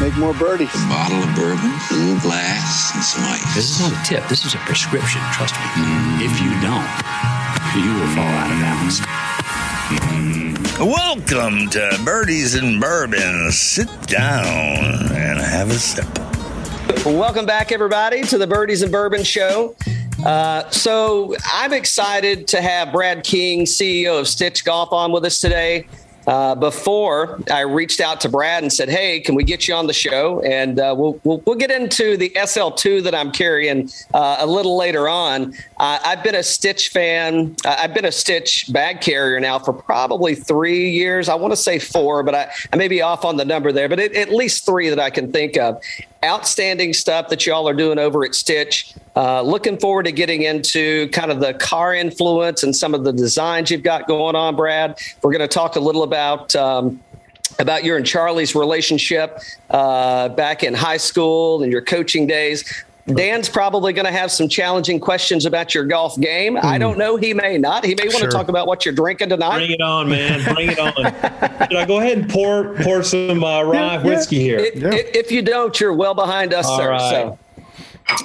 make more birdies. A bottle of bourbon, a little glass, and some ice. This is not a tip. This is a prescription. Trust me. Mm. If you don't, you will fall out of balance. Welcome to Birdies and Bourbon. Sit down and have a sip. Welcome back, everybody, to the Birdies and Bourbon Show. Uh, so I'm excited to have Brad King, CEO of Stitch Golf, on with us today. Uh, before I reached out to Brad and said, "Hey, can we get you on the show?" And uh, we'll, we'll, we'll get into the SL2 that I'm carrying uh, a little later on. I've been a Stitch fan. I've been a Stitch bag carrier now for probably three years. I want to say four, but I, I may be off on the number there. But it, at least three that I can think of outstanding stuff that y'all are doing over at Stitch. Uh, looking forward to getting into kind of the car influence and some of the designs you've got going on, Brad. We're going to talk a little about. Um, about your and Charlie's relationship uh, back in high school and your coaching days. Dan's probably going to have some challenging questions about your golf game. Mm. I hmm. don't know. He may not. He may want sure. to talk about what you're drinking tonight. Bring it on, man. Bring it on. Should I go ahead and pour pour some uh, rye yeah, whiskey here? It, yeah. If you don't, you're well behind us, All sir. Right. So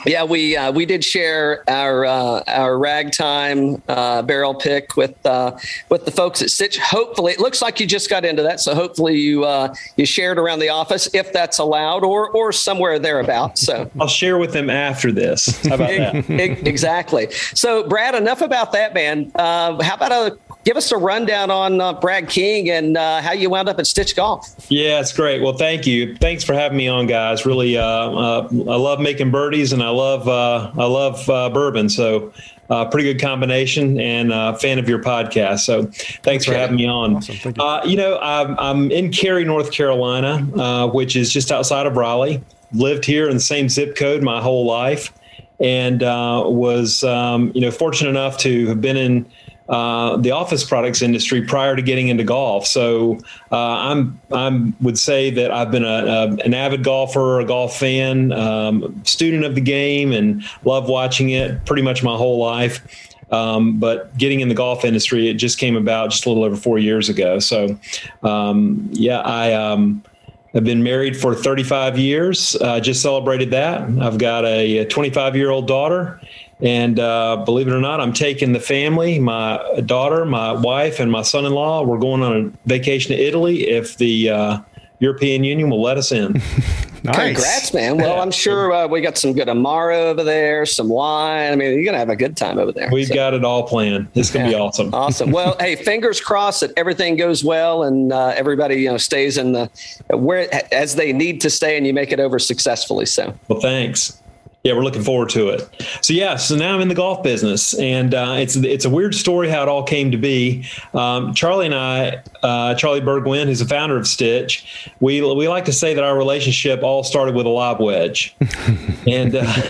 yeah, we uh, we did share our uh, our ragtime uh, barrel pick with uh, with the folks at Stitch. Hopefully, it looks like you just got into that, so hopefully you uh, you shared around the office if that's allowed, or or somewhere thereabouts. So I'll share with them after this. How about that? exactly. So, Brad, enough about that, man. Uh, how about a give us a rundown on uh, Brad King and uh, how you wound up at Stitch Golf. Yeah, it's great. Well, thank you. Thanks for having me on, guys. Really, uh, uh I love making birdies and I love uh, I love uh, bourbon. So. pretty good combination and a fan of your podcast. So thanks okay. for having me on. Awesome. You. you. know, I'm, I'm, in Cary, North Carolina, which is just outside of Raleigh. Lived here in the same zip code my whole life and was, um, you know, fortunate enough to have been in uh, the office products industry prior to getting into golf. So uh, I'm I would say that I've been a, a, an avid golfer, a golf fan, um, student of the game, and love watching it pretty much my whole life. Um, but getting in the golf industry, it just came about just a little over four years ago. So, um, yeah, I um, have been married for 35 years. Uh, just celebrated that. I've got a 25 year old daughter and uh, believe it or not, I'm taking the family, my daughter, my wife, and my son in law. We're going on a vacation to Italy if the uh, European Union will let us in. nice. Congrats, man. Well, I'm sure uh, we got some good Amaro over there, some wine. I mean, you're going to have a good time over there. We've so. got it all planned. It's going to yeah. be awesome. Awesome. Well, hey, fingers crossed that everything goes well and uh, everybody, you know, stays in the where as they need to stay and you make it over successfully. So, well, thanks. Yeah, we're looking forward to it. So yeah, so now I'm in the golf business, and uh, it's it's a weird story how it all came to be. Um, Charlie and I, uh, Charlie Burgwin, who's the founder of Stitch, we we like to say that our relationship all started with a lob wedge, and uh,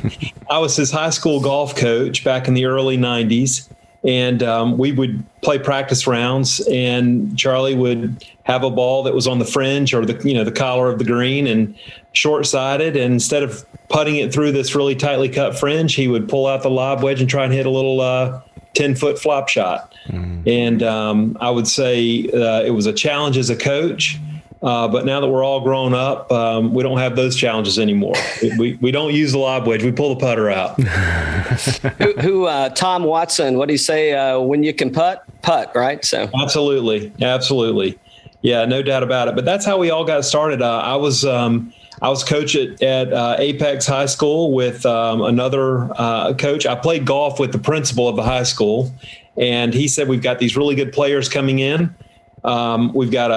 I was his high school golf coach back in the early '90s, and um, we would play practice rounds, and Charlie would have a ball that was on the fringe or the you know the collar of the green and short sighted, and instead of putting it through this really tightly cut fringe, he would pull out the lob wedge and try and hit a little uh, 10 foot flop shot. Mm. And um, I would say uh, it was a challenge as a coach. Uh, but now that we're all grown up, um, we don't have those challenges anymore. we, we don't use the lob wedge. We pull the putter out. who, who uh, Tom Watson, what do you say? Uh, when you can putt, putt, right? So absolutely. Absolutely. Yeah, no doubt about it. But that's how we all got started. Uh, I was, um, I was coach at, at uh, Apex High School with um, another uh, coach. I played golf with the principal of the high school, and he said we've got these really good players coming in. Um, we've got a,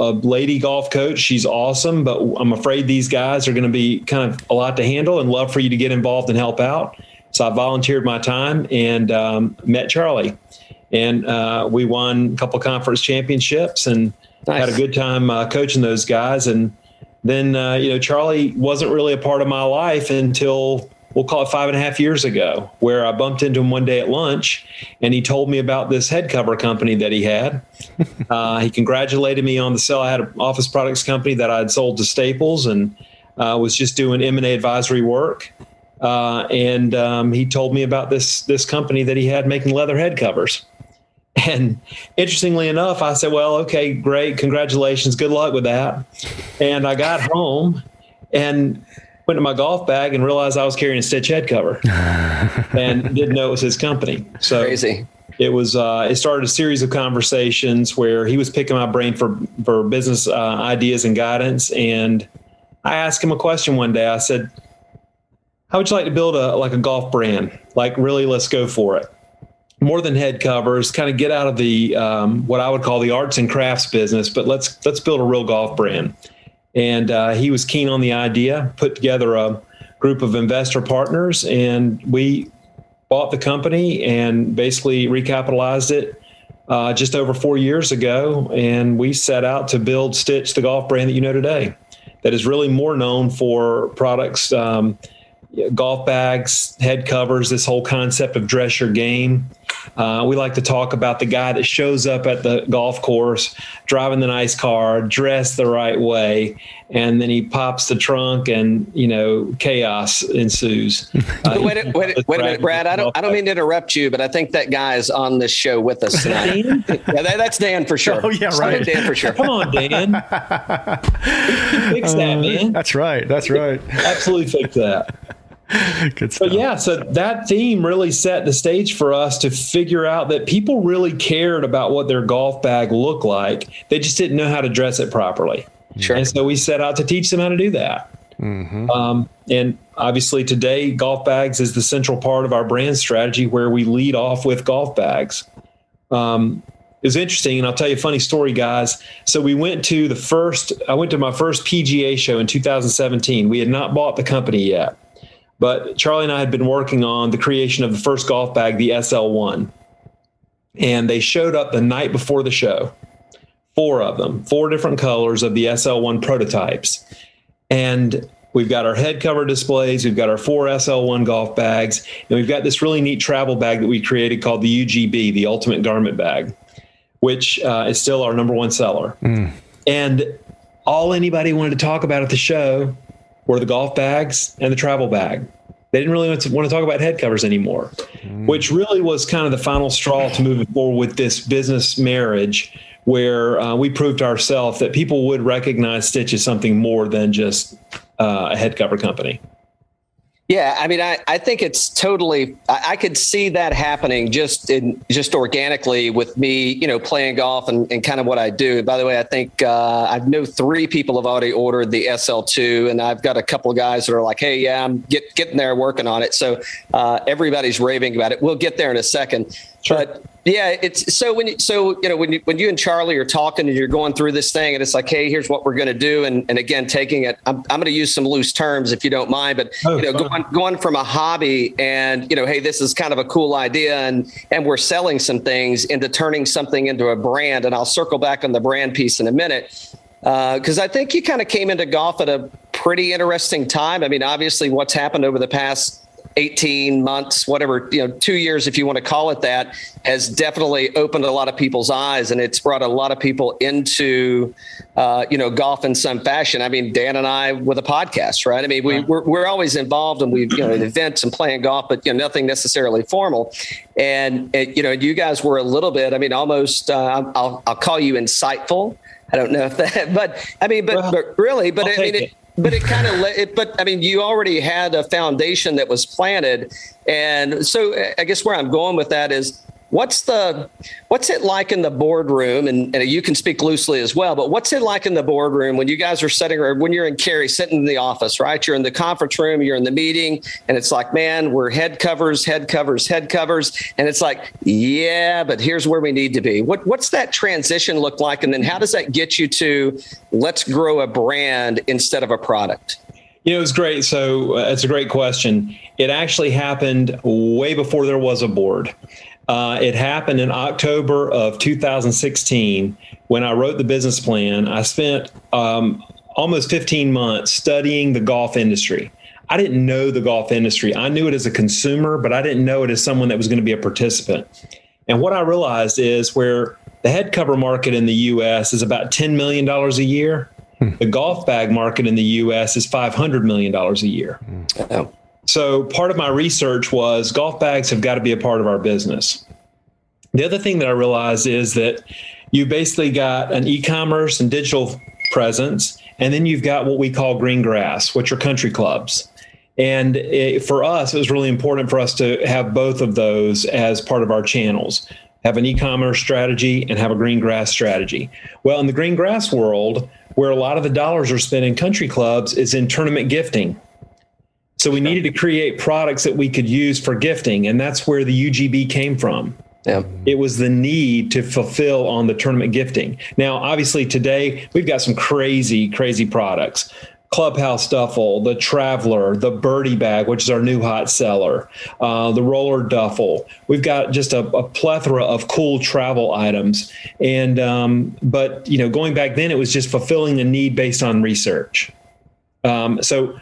a, a, lady golf coach. She's awesome, but I'm afraid these guys are going to be kind of a lot to handle and love for you to get involved and help out. So I volunteered my time and um, met Charlie, and uh, we won a couple conference championships and nice. had a good time uh, coaching those guys. And then uh, you know Charlie wasn't really a part of my life until we'll call it five and a half years ago, where I bumped into him one day at lunch, and he told me about this head cover company that he had. uh, he congratulated me on the sale. I had an office products company that I had sold to Staples, and uh, was just doing M and A advisory work. Uh, and um, he told me about this this company that he had making leather head covers. And interestingly enough, I said, Well, okay, great. Congratulations. Good luck with that. And I got home and went to my golf bag and realized I was carrying a Stitch head cover and didn't know it was his company. So Crazy. It was. Uh, it started a series of conversations where he was picking my brain for for business uh, ideas and guidance, and I asked him a question one day. I said, "How would you like to build a like a golf brand? Like really, let's go for it." More than head covers, kind of get out of the um, what I would call the arts and crafts business, but let's let's build a real golf brand. And uh, he was keen on the idea. Put together a group of investor partners, and we bought the company and basically recapitalized it uh, just over four years ago. And we set out to build Stitch, the golf brand that you know today, that is really more known for products, um, golf bags, head covers, this whole concept of dress your game. Uh, we like to talk about the guy that shows up at the golf course, driving the nice car, dressed the right way, and then he pops the trunk, and you know chaos ensues. Uh, wait, a, wait, wait a minute, Brad. I don't, I don't mean to interrupt you, but I think that guy is on this show with us tonight. yeah, that, that's Dan for sure. Oh yeah, right. Dan for sure. Come on, Dan. fix that, man. That's right. That's right. Absolutely fix that. Good stuff. But yeah, so that theme really set the stage for us to figure out that people really cared about what their golf bag looked like. They just didn't know how to dress it properly. Sure. And so we set out to teach them how to do that. Um, and obviously, today, golf bags is the central part of our brand strategy where we lead off with golf bags. Um, it was interesting, and I'll tell you a funny story, guys. So we went to the first, I went to my first PGA show in 2017. We had not bought the company yet. But Charlie and I had been working on the creation of the first golf bag, the SL1. And they showed up the night before the show, four of them, four different colors of the SL1 prototypes. And we've got our head cover displays, we've got our four SL1 golf bags, and we've got this really neat travel bag that we created called the UGB, the Ultimate Garment Bag, which uh, is still our number one seller. And all anybody wanted to talk about at the show were the golf bags and the travel bag. They didn't really want to, want to talk about head covers anymore, which really was kind of the final straw to moving forward with this business marriage, where uh, we proved to ourselves that people would recognize Stitch as something more than just uh, a head cover company. Yeah, I mean, I, I think it's totally. I, I could see that happening just in just organically with me, you know, playing golf and, and kind of what I do. By the way, I think uh, I know three people have already ordered the SL2, and I've got a couple guys that are like, "Hey, yeah, I'm get, getting there, working on it." So uh, everybody's raving about it. We'll get there in a second, but yeah, it's so when you, so you know when you, when you and Charlie are talking and you're going through this thing and it's like, hey, here's what we're going to do, and and again taking it, I'm, I'm going to use some loose terms if you don't mind, but Oh, you know going going from a hobby and you know, hey, this is kind of a cool idea, and and we're selling some things into turning something into a brand, and I'll circle back on the brand piece in a minute uh, because I think you kind of came into golf at a pretty interesting time. I mean, obviously, what's happened over the past 18 months, whatever, you know, two years, if you want to call it that, has definitely opened a lot of people's eyes and it's brought a lot of people into, uh, you know, golf in some fashion. I mean, Dan and I with a podcast, right? I mean, we, we're, we're always involved and we've, you know, in events and playing golf, but, you know, nothing necessarily formal. And, it, you know, you guys were a little bit, I mean, almost, uh, I'll, I'll call you insightful. I don't know if that, but I mean, but, Well, but really, but I'll I mean, take it, but it kind of it, but i mean you already had a foundation that was planted and so i guess where i'm going with that is what's the what's it like in the boardroom and, and you can speak loosely as well but what's it like in the boardroom when you guys are sitting or when you're in Cary sitting in the office right you're in the conference room you're in the meeting and it's like man we're head covers head covers head covers and it's like yeah but here's where we need to be what what's that transition look like and then how does that get you to let's grow a brand instead of a product You know, it was great. So uh, it's a great question. It actually happened way before there was a board. Uh, it happened in October of 2016 when I wrote the business plan. I spent um, almost 15 months studying the golf industry. I didn't know the golf industry. I knew it as a consumer, but I didn't know it as someone that was going to be a participant. And what I realized is where the head cover market in the US is about $10 million a year, the golf bag market in the US is $500 million a year. Oh. So part of my research was golf bags have got to be a part of our business. The other thing that I realized is that you basically got an e-commerce and digital presence and then you've got what we call green grass, which are country clubs. And it, for us, it was really important for us to have both of those as part of our channels have an e commerce strategy and have a green grass strategy. Well, in the green grass world, where a lot of the dollars are spent in country clubs is in tournament gifting. So we needed to create products that we could use for gifting, and that's where the UGB came from. Yeah. It was the need to fulfill on the tournament gifting. Now, obviously, today we've got some crazy, crazy products. Clubhouse Duffel, the Traveler, the Birdie Bag, which is our new hot seller, uh, the Roller Duffel. We've got just a, a plethora of cool travel items. And um, but you know, going back then, it was just fulfilling the need based on research. Um, so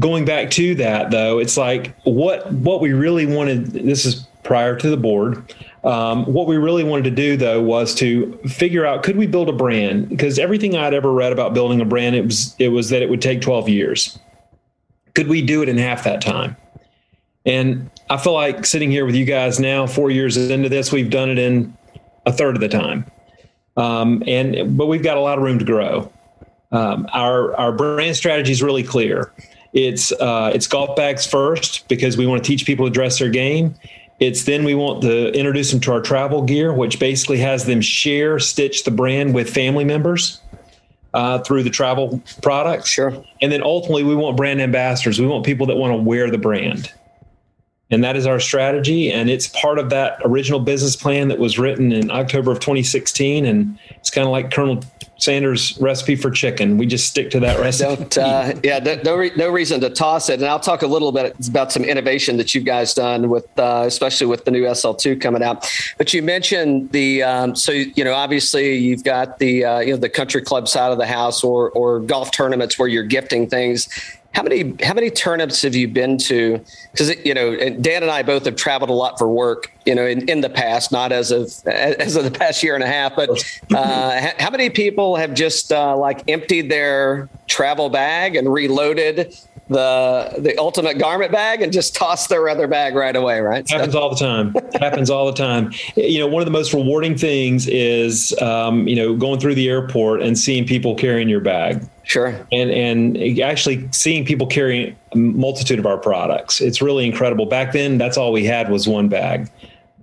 going back to that, though, it's like what what we really wanted. This is prior to the board. Um, what we really wanted to do, though, was to figure out could we build a brand? Because everything I'd ever read about building a brand, it was it was that it would take 12 years. Could we do it in half that time? And I feel like sitting here with you guys now, four years into this, we've done it in a third of the time. Um, and but we've got a lot of room to grow. Um, our our brand strategy is really clear. It's uh, it's golf bags first because we want to teach people to dress their game, it's then we want to introduce them to our travel gear, which basically has them share Stitch the brand with family members uh, through the travel products. Sure. And then ultimately, we want brand ambassadors. We want people that want to wear the brand. And that is our strategy. And it's part of that original business plan that was written in October of 2016. And it's kind of like Colonel Sanders' recipe for chicken. We just stick to that recipe. Don't, uh, yeah, no, re- no reason to toss it. And I'll talk a little bit about some innovation that you guys done with, uh, especially with the new SL2 coming out. But you mentioned the, um, so you know, obviously you've got the, uh, you know, the country club side of the house or or golf tournaments where you're gifting things how many how many turnips have you been to? Because you know, Dan and I both have traveled a lot for work. You know, in, in the past, not as of as of the past year and a half, but uh, how many people have just uh, like emptied their travel bag and reloaded the the ultimate garment bag and just toss their other bag right away, right? Happens all the time. happens all the time. You know, one of the most rewarding things is um, you know going through the airport and seeing people carrying your bag. Sure. And and actually seeing people carrying a multitude of our products. It's really incredible. Back then, that's all we had was one bag,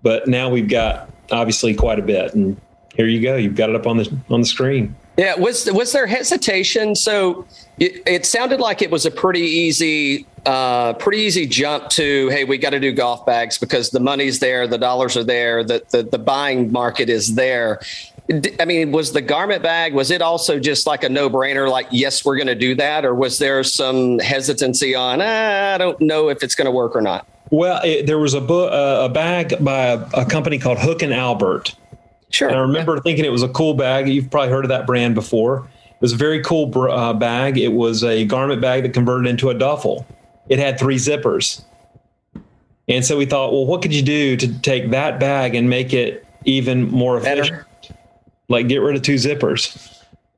but now we've got obviously quite a bit. And here you go. You've got it up on the on the screen. Yeah. Was was there hesitation? So it, it sounded like it was a pretty easy, uh, pretty easy jump to hey, we got to do golf bags because the money's there, the dollars are there, the the, the buying market is there. I mean, was the garment bag, was it also just like a no brainer, like, yes, we're going to do that? Or was there some hesitancy on, ah, I don't know if it's going to work or not? Well, it, there was a, book, uh, a bag by a, a, company called Hook and Albert. Sure. And I remember yeah. thinking it was a cool bag. You've probably heard of that brand before. It was a very cool uh, bag. It was a garment bag that converted into a duffel. It had three zippers. And so we thought, well, what could you do to take that bag and make it even more efficient? Better like get rid of two zippers.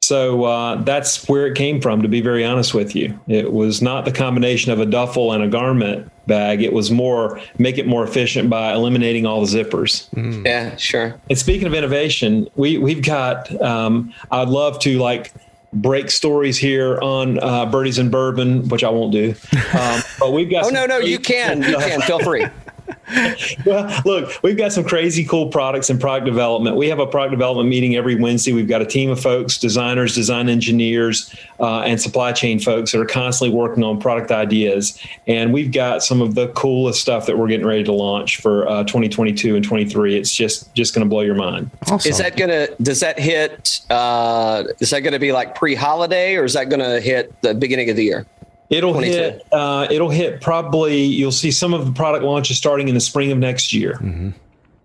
So uh, that's where it came from, to be very honest with you. It was not the combination of a duffel and a garment bag. It was more make it more efficient by eliminating all the zippers. Mm. Yeah, sure. And speaking of innovation, we we've got. Um, I'd love to like break stories here on uh, birdies and bourbon, which I won't do. Um, but we've got. oh no, no, you can, you can. Feel free. Well, look, we've got some crazy cool products in product development. We have a product development meeting every Wednesday. We've got a team of folks, designers, design engineers, uh, and supply chain folks that are constantly working on product ideas. And we've got some of the coolest stuff that we're getting ready to launch for uh, 2022 and 23. It's just just going to blow your mind. Awesome. Is that going to does that hit? Uh, is that going to be like pre-holiday, or is that going to hit the beginning of the year? It'll hit. Uh, it'll hit probably. You'll see some of the product launches starting in the spring of next year. Mm-hmm.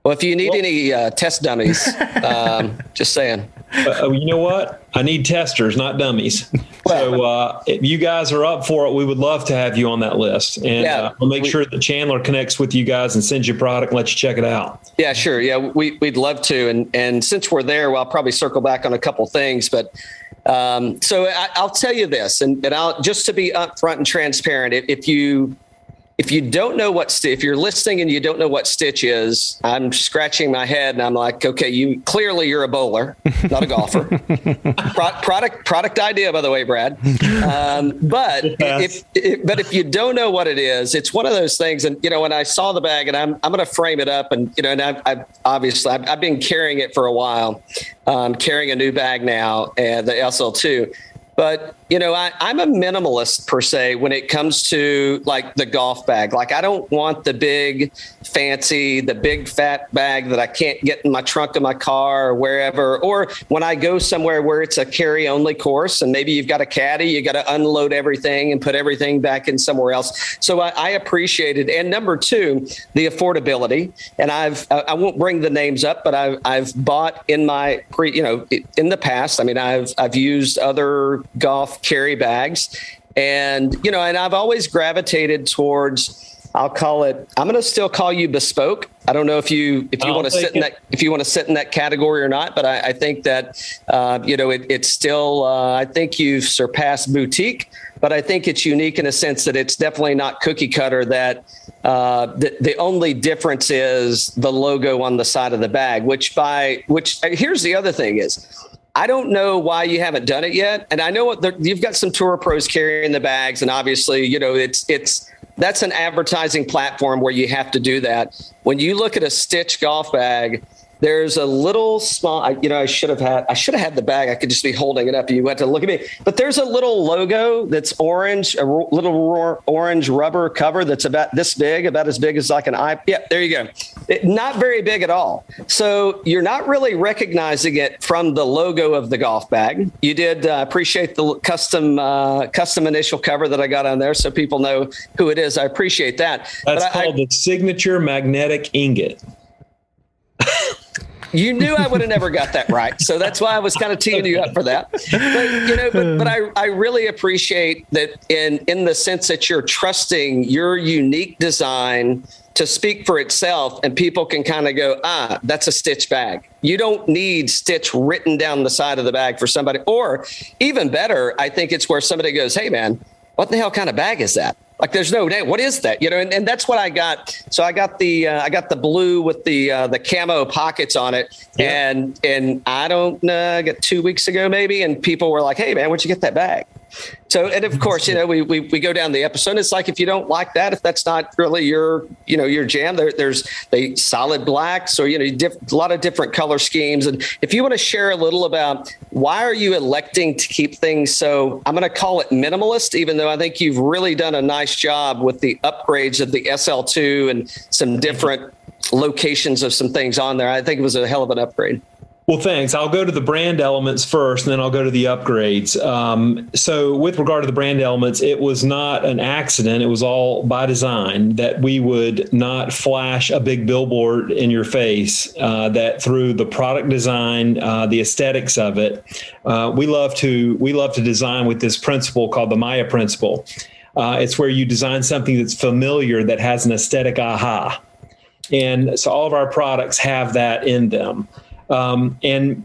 Well, if you need well, any uh, test dummies, um, just saying. Uh, you know what? I need testers, not dummies. so uh, if you guys are up for it, we would love to have you on that list, and yeah, uh, we'll make we, sure that Chandler connects with you guys and sends you product and let you check it out. Yeah, sure. Yeah, we, we'd love to, and and since we're there, well, I'll probably circle back on a couple things, but um, so I, will tell you this, and, and I'll just to be upfront and transparent. If, if you if you don't know what if you're listening and you don't know what stitch is, I'm scratching my head and I'm like, okay, you clearly you're a bowler, not a golfer. Pro- product product idea, by the way, Brad. Um, but yes. if, if, but if you don't know what it is, it's one of those things. And you know, when I saw the bag, and I'm I'm going to frame it up, and you know, and I've, I've obviously I've, I've, been carrying it for a while, um, carrying a new bag now, and the SL2 but you know I, i'm a minimalist per se when it comes to like the golf bag. Like i don't want the big fancy the big fat bag that i can't get in my trunk of my car or wherever. Or when i go somewhere where it's a carry only course and maybe you've got a caddy you got to unload everything and put everything back in somewhere else. So i, I appreciate it. And number two the affordability. And i've i won't bring the names up but i've, I've bought in my pre you know in the past i mean i've i've used other golf carry bags. And, you know, and I've always gravitated towards, I'll call it, I'm going to still call you bespoke. I don't know if you, if you want to sit in that, if you want to sit in that category or not, but I, I think that, uh, you know, it, it's still, uh, I think you've surpassed boutique, but I think it's unique in a sense that it's definitely not cookie cutter that, uh, the, the only difference is the logo on the side of the bag, which by which here's the other thing is I don't know why you haven't done it yet. And I know what you've got some tour pros carrying the bags, and obviously, you know, it's it's that's an advertising platform where you have to do that. When you look at a Stitch golf bag, there's a little small, I, you know, I should have had, I should have had the bag. I could just be holding it up. You had to look at me, but there's a little logo that's orange, a little orange rubber cover that's about this big, about as big as like an eye. Yeah, there you go. It, not very big at all. So you're not really recognizing it from the logo of the golf bag. You did uh, appreciate the custom, uh, custom initial cover that I got on there, so people know who it is. I appreciate that. That's but called I, the signature magnetic ingot. You knew I would have never got that right. So that's why I was kind of teeing you up for that. But you know, but, but I, I really appreciate that in in the sense that you're trusting your unique design to speak for itself and people can kind of go, ah, that's a stitch bag. You don't need stitch written down the side of the bag for somebody. Or even better, I think it's where somebody goes, hey man, what the hell kind of bag is that? Like there's no name. What is that? You know, and, and that's what I got. So I got the uh, I got the blue with the uh, the camo pockets on it, yeah. and and I don't know, I got two weeks ago maybe, and people were like, "Hey man, where'd you get that bag?" So, and of course, you know, we, we, we go down the episode. It's like if you don't like that, if that's not really your, you know, your jam, there, there's the solid blacks or, you know, diff, a lot of different color schemes. And if you want to share a little about why are you electing to keep things so, I'm going to call it minimalist, even though I think you've really done a nice job with the upgrades of the SL2 and some different locations of some things on there. I think it was a hell of an upgrade. Well, thanks. I'll go to the brand elements first, and then I'll go to the upgrades. Um, so, with regard to the brand elements, it was not an accident. It was all by design that we would not flash a big billboard in your face. Uh, that through the product design, uh, the aesthetics of it, uh, we love to we love to design with this principle called the Maya principle. Uh, it's where you design something that's familiar that has an aesthetic aha, and so all of our products have that in them. Um, and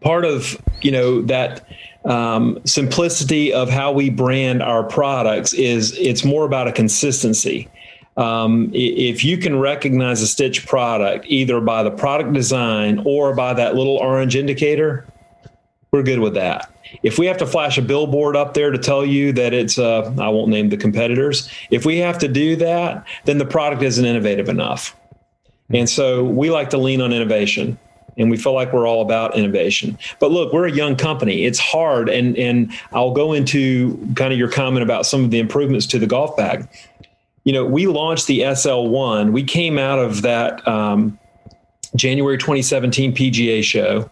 part of you know that um, simplicity of how we brand our products is it's more about a consistency. Um, if you can recognize a Stitch product either by the product design or by that little orange indicator, we're good with that. If we have to flash a billboard up there to tell you that it's, uh, I won't name the competitors. If we have to do that, then the product isn't innovative enough. And so we like to lean on innovation and we feel like we're all about innovation. But look, we're a young company. It's hard, and and I'll go into kind of your comment about some of the improvements to the golf bag. You know, we launched the SL1. We came out of that um, January 2017 PGA show.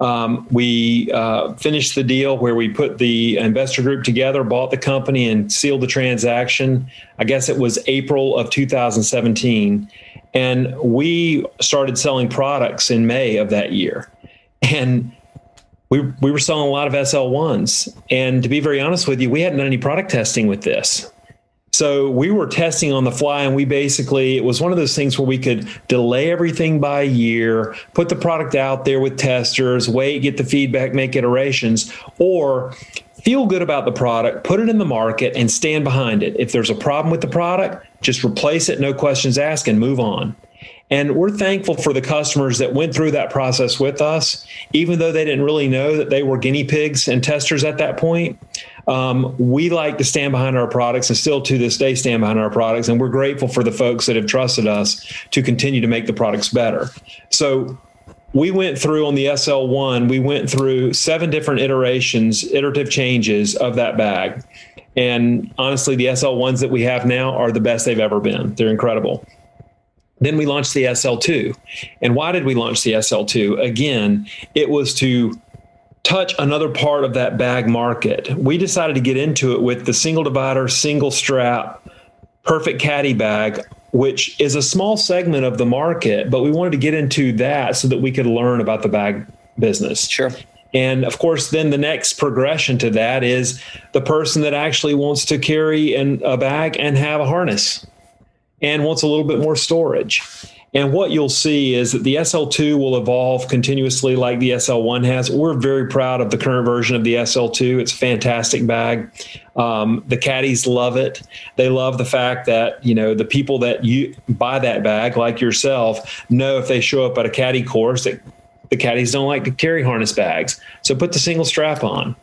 Um, we uh, finished the deal where we put the investor group together, bought the company, and sealed the transaction. I guess it was April of 2017 and we started selling products in May of that year. And we, we were selling a lot of SL1s. And to be very honest with you, we hadn't done any product testing with this. So we were testing on the fly, and we basically, it was one of those things where we could delay everything by a year, put the product out there with testers, wait, get the feedback, make iterations, or feel good about the product, put it in the market, and stand behind it. If there's a problem with the product, just replace it, no questions asked, and move on. And we're thankful for the customers that went through that process with us, even though they didn't really know that they were guinea pigs and testers at that point. Um, we like to stand behind our products and still to this day stand behind our products. And we're grateful for the folks that have trusted us to continue to make the products better. So we went through on the SL1, we went through seven different iterations, iterative changes of that bag. And honestly, the SL1s that we have now are the best they've ever been. They're incredible. Then we launched the SL2. And why did we launch the SL2? Again, it was to touch another part of that bag market. We decided to get into it with the single divider, single strap, perfect caddy bag, which is a small segment of the market, but we wanted to get into that so that we could learn about the bag business. Sure. And of course, then the next progression to that is the person that actually wants to carry in a bag and have a harness and wants a little bit more storage. And what you'll see is that the SL2 will evolve continuously like the SL1 has. We're very proud of the current version of the SL2. It's a fantastic bag. Um, the caddies love it. They love the fact that, you know, the people that you buy that bag, like yourself, know if they show up at a caddy course that the caddies don't like to carry harness bags. So put the single strap on.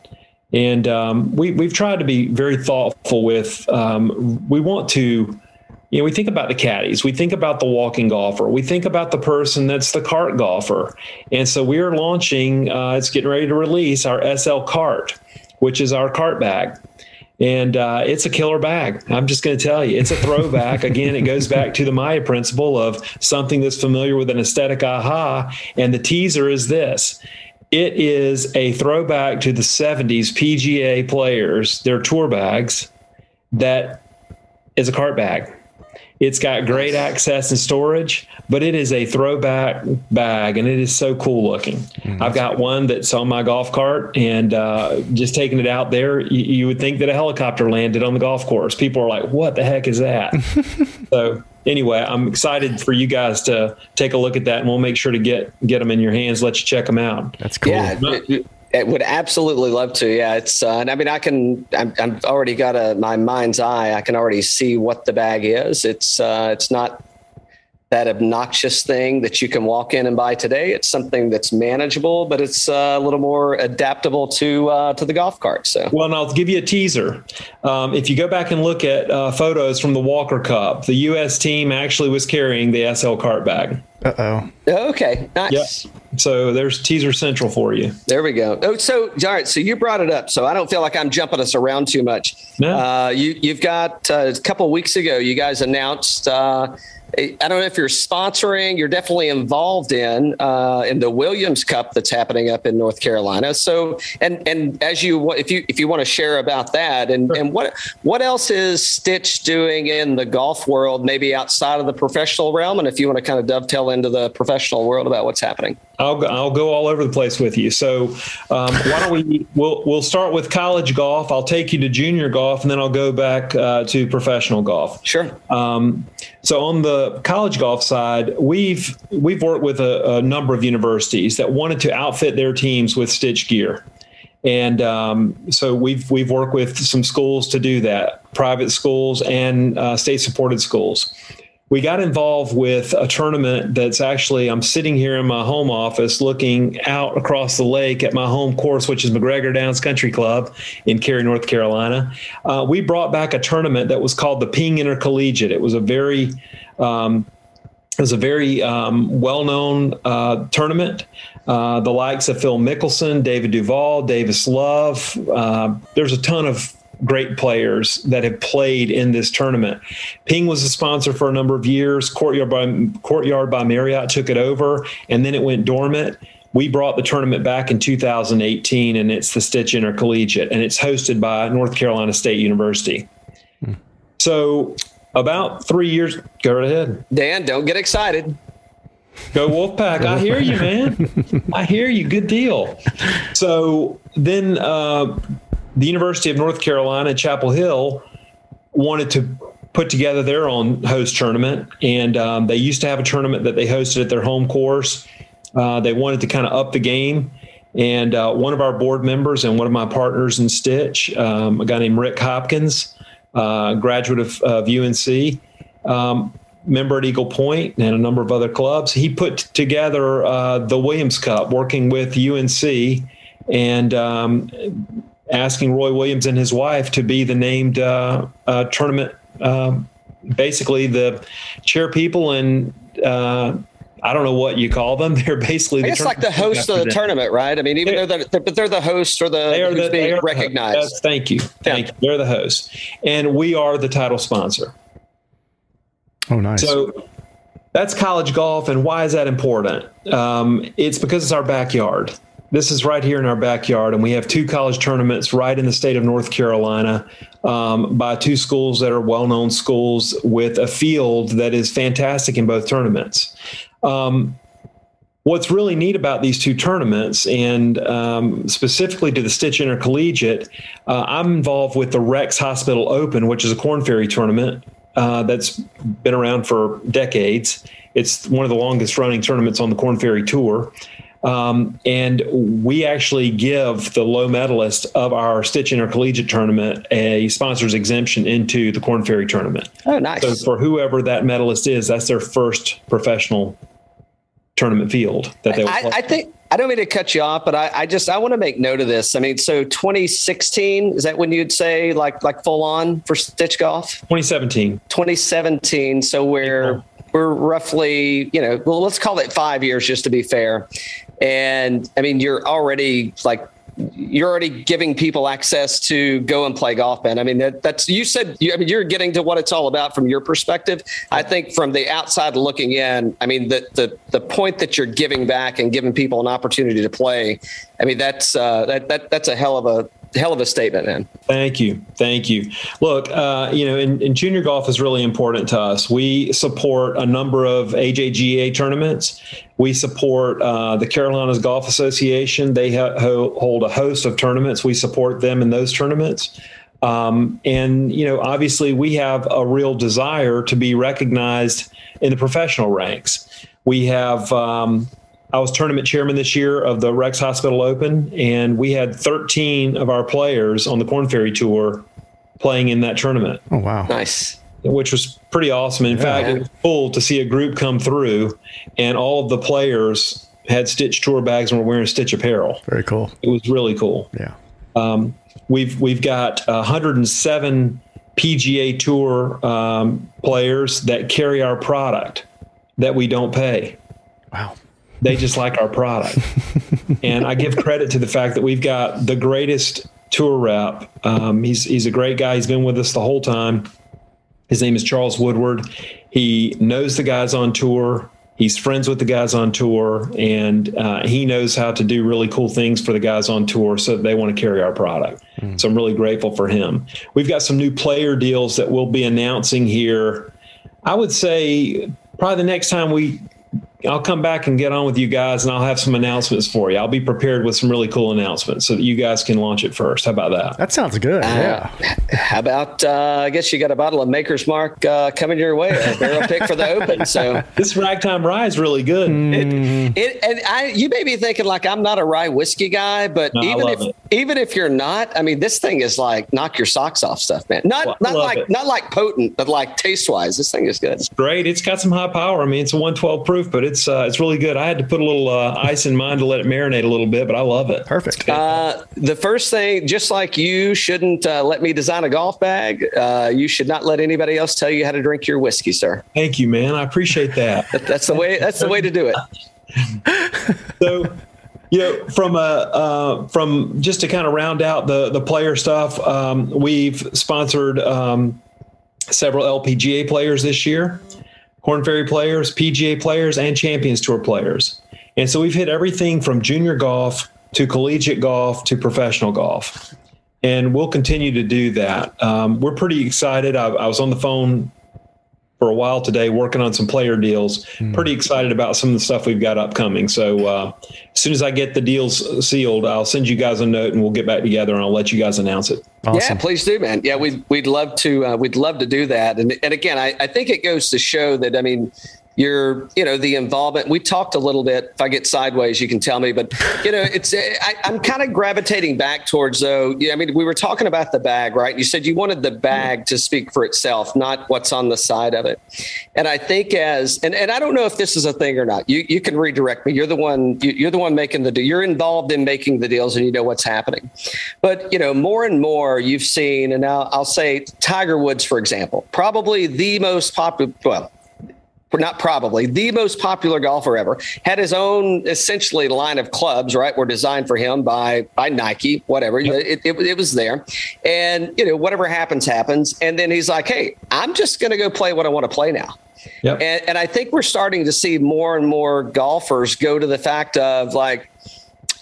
And um, we, we've tried to be very thoughtful with, um, we want to you know, we think about the caddies, we think about the walking golfer, we think about the person that's the cart golfer. And so we are launching, uh, it's getting ready to release our SL cart, which is our cart bag. And uh, it's a killer bag. I'm just going to tell you, it's a throwback. Again, it goes back to the Maya principle of something that's familiar with an aesthetic aha. And the teaser is this it is a throwback to the 70s PGA players, their tour bags, that is a cart bag. It's got great access and storage, but it is a throwback bag and it is so cool looking. Mm-hmm. I've got one that's on my golf cart and uh, just taking it out there, you, you, would think that a helicopter landed on the golf course. People are like, what the heck is that? so, anyway, I'm excited for you guys to take a look at that and we'll make sure to get, get them in your hands, let you check them out. That's cool. Yeah. I would absolutely love to. Yeah, it's. Uh, I mean, I can. I'm, I'm already got a my mind's eye. I can already see what the bag is. It's. Uh, it's not that obnoxious thing that you can walk in and buy today. It's something that's manageable, but it's uh, a little more adaptable to uh, to the golf cart. So, well, and I'll give you a teaser. Um, if you go back and look at uh, photos from the Walker Cup, the U.S. team actually was carrying the SL cart bag. Uh oh. Okay, nice. Yep. So there's teaser central for you. There we go. Oh, so all right. So you brought it up. So I don't feel like I'm jumping us around too much. No. Uh, you you've got uh, a couple weeks ago. You guys announced uh, I don't know if you're sponsoring. You're definitely involved in uh, in the Williams Cup that's happening up in North Carolina. So, and and as you if you if you want to share about that, and and what what else is Stitch doing in the golf world, maybe outside of the professional realm, and if you want to kind of dovetail into the professional world about what's happening. I'll go, I'll go all over the place with you. So um, why don't we we'll we'll start with college golf. I'll take you to junior golf, and then I'll go back uh, to professional golf. Sure. Um, so on the college golf side, we've we've worked with a, a, number of universities that wanted to outfit their teams with Stitch gear, and um, so we've we've worked with some schools to do that, private schools and uh, state supported schools we got involved with a tournament that's actually I'm sitting here in my home office looking out across the lake at my home course, which is MacGregor Downs Country Club in Cary, North Carolina. Uh, we brought back a tournament that was called the Ping Intercollegiate. It was a very um, it was a very um, well-known uh, tournament. Uh, the likes of Phil Mickelson, David Duval, Davis Love. Uh, there's a ton of great players that have played in this tournament. Ping was a sponsor for a number of years. Courtyard by Courtyard by Marriott took it over, and then it went dormant. We brought the tournament back in 2018, and it's the Stitch Intercollegiate, and it's hosted by North Carolina State University. Hmm. So, about three years. Go right ahead, Dan. Don't get excited. Go Wolfpack! I hear you, man. I hear you. Good deal. So then, uh, the University of North Carolina, Chapel Hill, wanted to put together their own host tournament, and um, they used to have a tournament that they hosted at their home course. Uh, they wanted to kind of up the game. And uh, one of our board members and one of my partners in Stitch, um, a guy named Rick Hopkins, uh, graduate of, of UNC, um, member at Eagle Point and a number of other clubs, he put together uh, the Williams Cup working with UNC and um, asking Roy Williams and his wife to be the named uh, uh, tournament, um, basically the chair people and uh, I don't know what you call them. They're basically I guess like the host of the tournament, right? I mean, even though they're, they're, but they're the host or the they are the, being they are recognized. The, thank you, thank yeah. you. They're the host, and we are the title sponsor. Oh, nice. So that's college golf, and why is that important? Um, it's because it's our backyard. This is right here in our backyard, and we have two college tournaments right in the state of North Carolina um, by two schools that are well known schools with a field that is fantastic in both tournaments. Um, what's really neat about these two tournaments, and um, specifically to the Stitch Intercollegiate, uh, I'm involved with the Rex Hospital Open, which is a Korn Ferry tournament uh, that's been around for decades. It's one of the longest running tournaments on the Korn Ferry Tour. Um, and we actually give the low medalist of our Stitch Intercollegiate tournament a sponsor's exemption into the Korn Ferry tournament. Oh, nice. So for whoever that medalist is, that's their first professional tournament field that they. Will I, I, think I don't mean to cut you off, but I, I just I want to make note of this. I mean, so 2016 is that when you'd say like like full on for Stitch Golf? 2017. 2017. So we're we're roughly you know well let's call it five years just to be fair. And I mean, you're already like you're already giving people access to go and play golf, man. I mean, that, that's you said. You, I mean, you're getting to what it's all about from your perspective. I think from the outside looking in, I mean, the the the point that you're giving back and giving people an opportunity to play. I mean, that's uh, that that that's a hell of a hell of a statement, man. Thank you, thank you. Look, uh, you know, in, in, junior golf is really important to us. We support a number of AJGA tournaments. We support uh, the Carolinas Golf Association. They ha- hold a host of tournaments. We support them in those tournaments. Um, and you know, obviously, we have a real desire to be recognized in the professional ranks. We have um, I was tournament chairman this year of the Rex Hospital Open, and we had 13 of our players on the Korn Ferry Tour playing in that tournament. Oh, wow. Nice. Which was pretty awesome. In yeah, fact, man. it was cool to see a group come through, and all of the players had Stitch tour bags and were wearing Stitch apparel. Very cool. It was really cool. Yeah. Um, we've we've got 107 PGA Tour um, players that carry our product that we don't pay. Wow. They just like our product. and I give credit to the fact that we've got the greatest tour rep. Um, he's he's a great guy. He's been with us the whole time. His name is Charles Woodward. He knows the guys on tour. He's friends with the guys on tour, and uh, he knows how to do really cool things for the guys on tour, so they want to carry our product. Mm. So I'm really grateful for him. We've got some new player deals that we'll be announcing here. I would say probably the next time we I'll come back and get on with you guys, and I'll have some announcements for you. I'll be prepared with some really cool announcements so that you guys can launch it first. How about that? That sounds good. Uh, yeah. How about? Uh, I guess you got a bottle of Maker's Mark uh, coming your way, a barrel pick for the Open. So this ragtime rye is really good. It, it, and I, you may be thinking like I'm not a rye whiskey guy, but no, even if it. even if you're not, I mean, this thing is like knock your socks off stuff, man. Not well, not like not like potent, but like taste wise, this thing is good. It's great. It's got some high power. I mean, it's a 112 proof, but it's uh, it's really good. I had to put a little uh, ice in mine to let it marinate a little bit, but I love it. Perfect. Uh, the first thing, just like you shouldn't uh, let me design a golf bag, uh, you should not let anybody else tell you how to drink your whiskey, sir. Thank you, man. I appreciate that. that's the way. That's the way to do it. so you know from a uh, from just to kind of round out the the player stuff um, we've sponsored um, several lpga players this year Korn Ferry players, PGA players, and Champions Tour players. And so we've hit everything from junior golf to collegiate golf to professional golf. And we'll continue to do that. Um, we're pretty excited. I, I, was on the phone for a while today, working on some player deals. Pretty excited about some of the stuff we've got upcoming. So uh, as soon as I get the deals sealed, I'll send you guys a note and we'll get back together and I'll let you guys announce it. Yeah, please do, man. Yeah, we'd we'd love to uh, we'd love to do that. And and again, I, I think it goes to show that I mean, you're you know the involvement. We talked a little bit. If I get sideways, you can tell me. But you know, it's eh, I, I'm kind of gravitating back towards though. Yeah, I mean, we were talking about the bag, right? You said you wanted the bag to speak for itself, not what's on the side of it. And I think as and, and I don't know if this is a thing or not. You you can redirect me. You're the one. You, you're the one making the. deal You're involved in making the deals, and you know what's happening. But you know, more and more you've seen, and now I'll say Tiger Woods, for example, probably the most popular. Well, not probably the most popular golfer ever. Had his own essentially line of clubs right were designed for him by by nike whatever. It, it, it was there. And you know whatever happens happens. And then he's like hey i'm just going to go play what i want to play now. Yep. and, and I think we're starting to see more and more golfers go to the fact of like,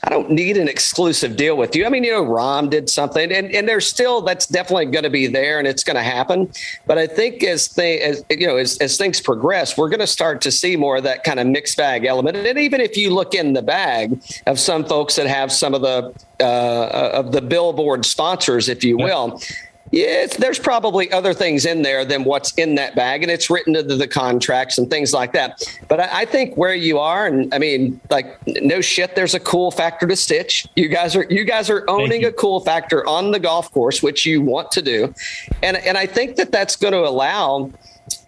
I don't need an exclusive deal with you. I mean, you know, Rahm did something, and, and there's still that's definitely going to be there, and it's going to happen. But I think as they, as you know, as, as things progress, we're going to start to see more of that kind of mixed bag element. And even if you look in the bag of some folks that have some of the uh, of the billboard sponsors, if you will. Yeah, it's, there's probably other things in there than what's in that bag, and it's written into the contracts and things like that. But I, I think where you are, and I mean, like, no shit, there's a cool factor to Stitch. You guys are you guys are owning a cool factor on the golf course, which you want to do, and and I think that that's going to allow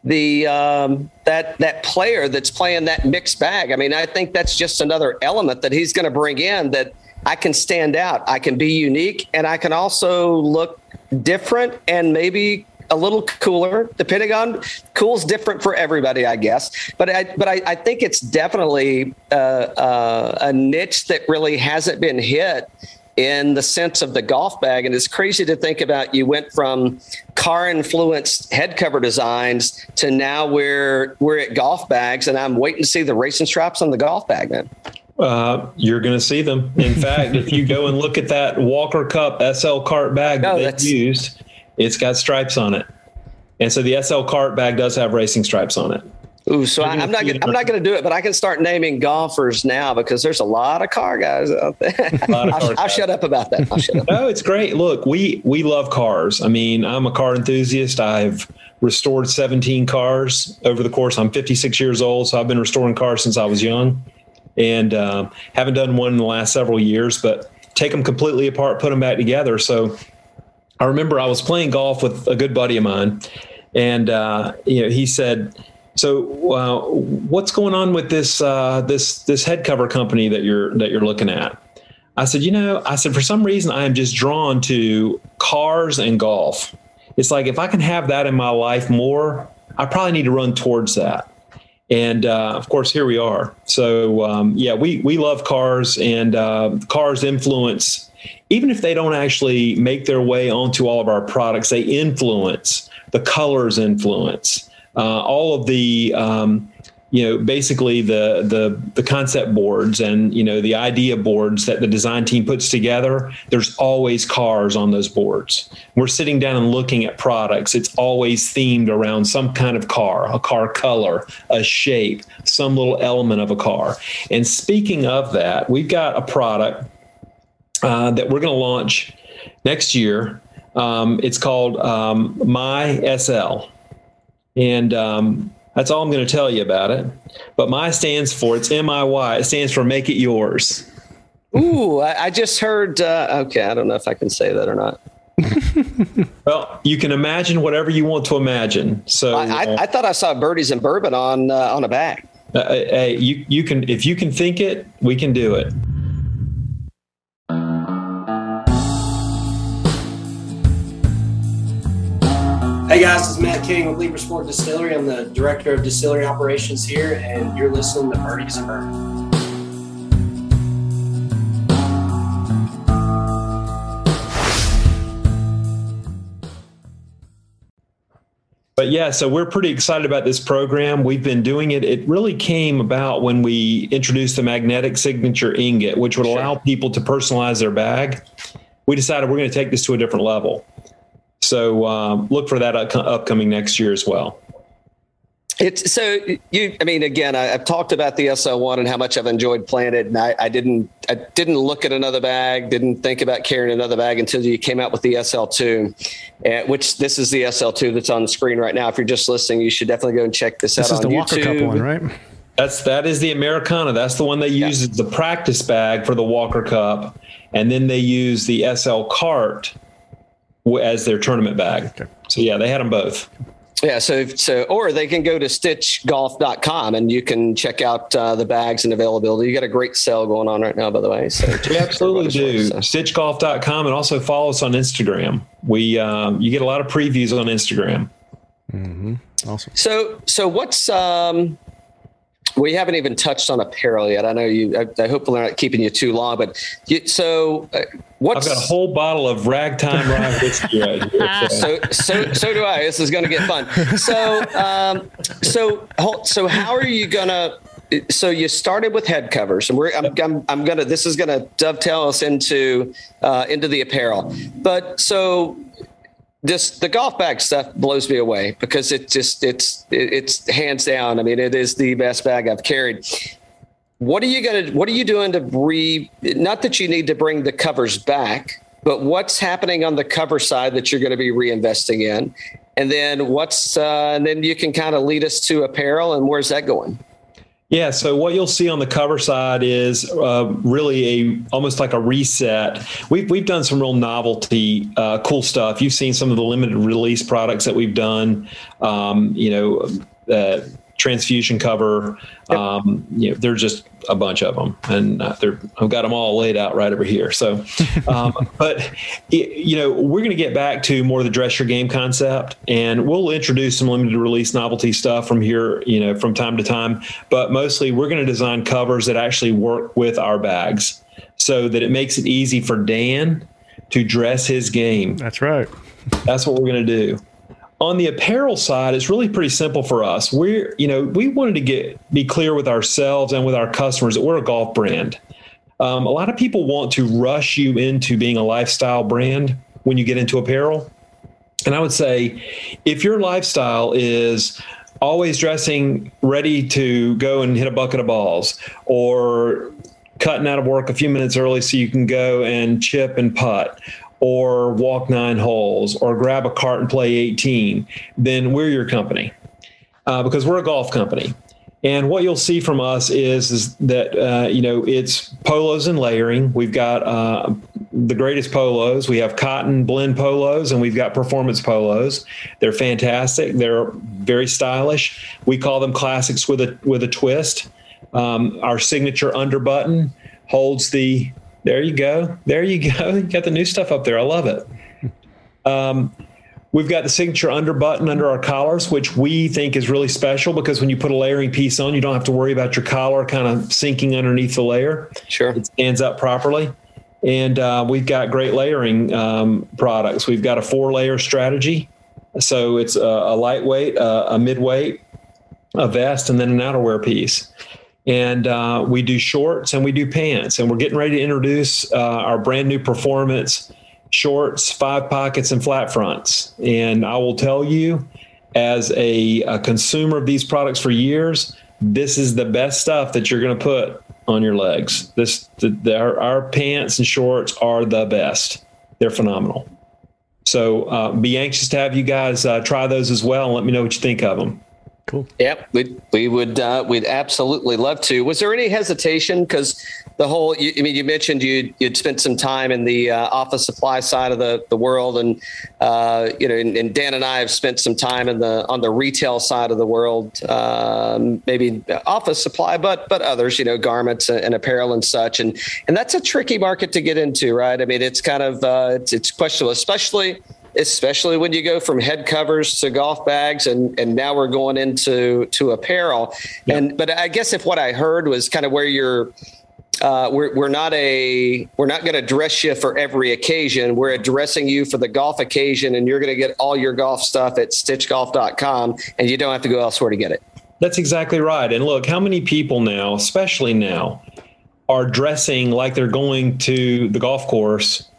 the um, that that player that's playing that mixed bag. I mean, I think that's just another element that he's going to bring in that I can stand out, I can be unique, and I can also look different and maybe a little cooler, depending on cool's different for everybody, I guess. But I but I, I think it's definitely uh, uh, a niche that really hasn't been hit in the sense of the golf bag. And it's crazy to think about you went from car influenced head cover designs to now we're we're at golf bags and I'm waiting to see the racing straps on the golf bag, man. Uh, you're going to see them. In fact, if you go and look at that Walker Cup SL cart bag that they that's- used, it's got stripes on it. And so the SL cart bag does have racing stripes on it. Ooh, so I, I'm not gonna. I'm not going to do it, but I can start naming golfers now because there's a lot of car guys out there. I'll, I'll guys. shut up about that. I'll shut up. No, it's great. Look, we we love cars. I mean, I'm a car enthusiast. I've restored 17 cars over the course. I'm 56 years old, so I've been restoring cars since I was young, and um, haven't done one in the last several years. But take them completely apart, put them back together. So I remember I was playing golf with a good buddy of mine, and uh, you know he said, "So uh, what's going on with this uh, this this head cover company that you're that you're looking at?" I said, "You know, I said for some reason I am just drawn to cars and golf. It's like if I can have that in my life more, I probably need to run towards that." And uh, of course, here we are. So um, yeah, we we love cars, and uh, cars influence even if they don't actually make their way onto all of our products, they influence the colors, influence uh, all of the, um, you know, basically the the the concept boards and you know the idea boards that the design team puts together. There's always cars on those boards. We're sitting down and looking at products. It's always themed around some kind of car, a car color, a shape, some little element of a car. And speaking of that, we've got a product uh, that we're going to launch next year. Um, it's called um, My SL, and um, that's all I'm going to tell you about it. But My stands for it's M I Y. It stands for Make It Yours. Ooh, I, I just heard. Uh, okay, I don't know if I can say that or not. Well, you can imagine whatever you want to imagine. So, I, I, I thought I saw birdies and bourbon on uh, on a bag. uh, hey, you you can if you can think it, we can do it. Hey guys, this is Matt King with Libra Sport Distillery. I'm the director of distillery operations here, and you're listening to Birdies and Bourbon. But yeah, so we're pretty excited about this program. We've been doing it. It really came about when we introduced the magnetic signature ingot, which would allow people to personalize their bag. We decided we're going to take this to a different level. So um, look for that up- upcoming next year as well. It's so you. I mean, again, I, have talked about the SL1 and how much I've enjoyed playing it, and I, I, didn't. I didn't look at another bag. Didn't think about carrying another bag until you came out with the SL2, uh, which this is the SL2 that's on the screen right now. If you're just listening, you should definitely go and check this, this out on YouTube. Walker Cup one, right? That's that is the Americana. That's the one they use yeah. the practice bag for the Walker Cup, and then they use the SL Cart as their tournament bag. Okay. So yeah, they had them both. Yeah, so so or they can go to stitchgolf.com and you can check out uh, the bags and availability. You got a great sale going on right now, by the way. So we absolutely do. So. Stitchgolf.com and also follow us on Instagram. We um, you get a lot of previews on Instagram. Mm-hmm. Awesome. So so what's um we haven't even touched on apparel yet. I know you. I, I hope we're not keeping you too long, but you, so uh, what's? I've got a whole bottle of ragtime rye whiskey right here. So. so so so do I. This is going to get fun. So um, so so how are you gonna? So you started with head covers, and we're I'm I'm, I'm gonna. This is gonna dovetail us into uh, into the apparel. But so this the golf bag stuff blows me away because it just it's it's hands down. I mean, it is the best bag I've carried. What are you gonna? What are you doing to re? Not that you need to bring the covers back, but what's happening on the cover side that you're going to be reinvesting in, and then what's uh, and then you can kind of lead us to apparel and where's that going? Yeah, so what you'll see on the cover side is uh, really a almost like a reset. We've we've done some real novelty, uh, cool stuff. You've seen some of the limited release products that we've done. Um, you know, uh, transfusion cover. Um, you know, there's just a bunch of them, and uh, they're I've got them all laid out right over here. So, um, but it, you know, we're going to get back to more of the dress your game concept, and we'll introduce some limited release novelty stuff from here, you know, from time to time. But mostly, we're going to design covers that actually work with our bags, so that it makes it easy for Dan to dress his game. That's right. That's what we're going to do on the apparel side, it's really pretty simple for us. We're, you know, we wanted to get be clear with ourselves and with our customers that we're a golf brand. Um, a lot of people want to rush you into being a lifestyle brand when you get into apparel. And I would say if your lifestyle is always dressing ready to go and hit a bucket of balls or cutting out of work a few minutes early so you can go and chip and putt or walk nine holes or grab a cart and play 18, then we're your company uh, because we're a golf company. And what you'll see from us is, is that, uh, you know, it's polos and layering. We've got uh, the greatest polos. We have cotton blend polos and we've got performance polos. They're fantastic. They're very stylish. We call them classics with a, with a twist. Um, our signature under button holds the there you go. There you go. You got the new stuff up there. I love it. Um, we've got the signature under button under our collars, which we think is really special because when you put a layering piece on, you don't have to worry about your collar kind of sinking underneath the layer. Sure. It stands up properly. And uh, we've got great layering um, products. We've got a four layer strategy. So it's a, a lightweight, uh, a midweight, a vest, and then an outerwear piece and uh, we do shorts and we do pants and we're getting ready to introduce uh, our brand new performance shorts five pockets and flat fronts. And i will tell you as a, a consumer of these products for years this is the best stuff that you're going to put on your legs. This the, the, our, our, pants and shorts are the best. They're phenomenal. So uh, be anxious to have you guys uh, try those as well and let me know what you think of them Cool. Yep, we we would uh, we'd absolutely love to. Was there any hesitation because the whole? You, I mean, you mentioned you'd you'd spent some time in the uh, office supply side of the the world, and uh, you know, and, and, Dan and I have spent some time in the on the retail side of the world, um, maybe office supply, but but others, you know, garments and apparel and such, and and that's a tricky market to get into, right? I mean, it's kind of uh, it's it's questionable, especially especially when you go from head covers to golf bags and and now we're going into to apparel. Yep. and but i guess if what i heard was kind of where you're uh, we're, we're not a we're not going to dress you for every occasion. We're addressing you for the golf occasion and you're going to get all your golf stuff at stitchgolf.com and you don't have to go elsewhere to get it. That's exactly right. And look how many people now especially now are dressing like they're going to the golf course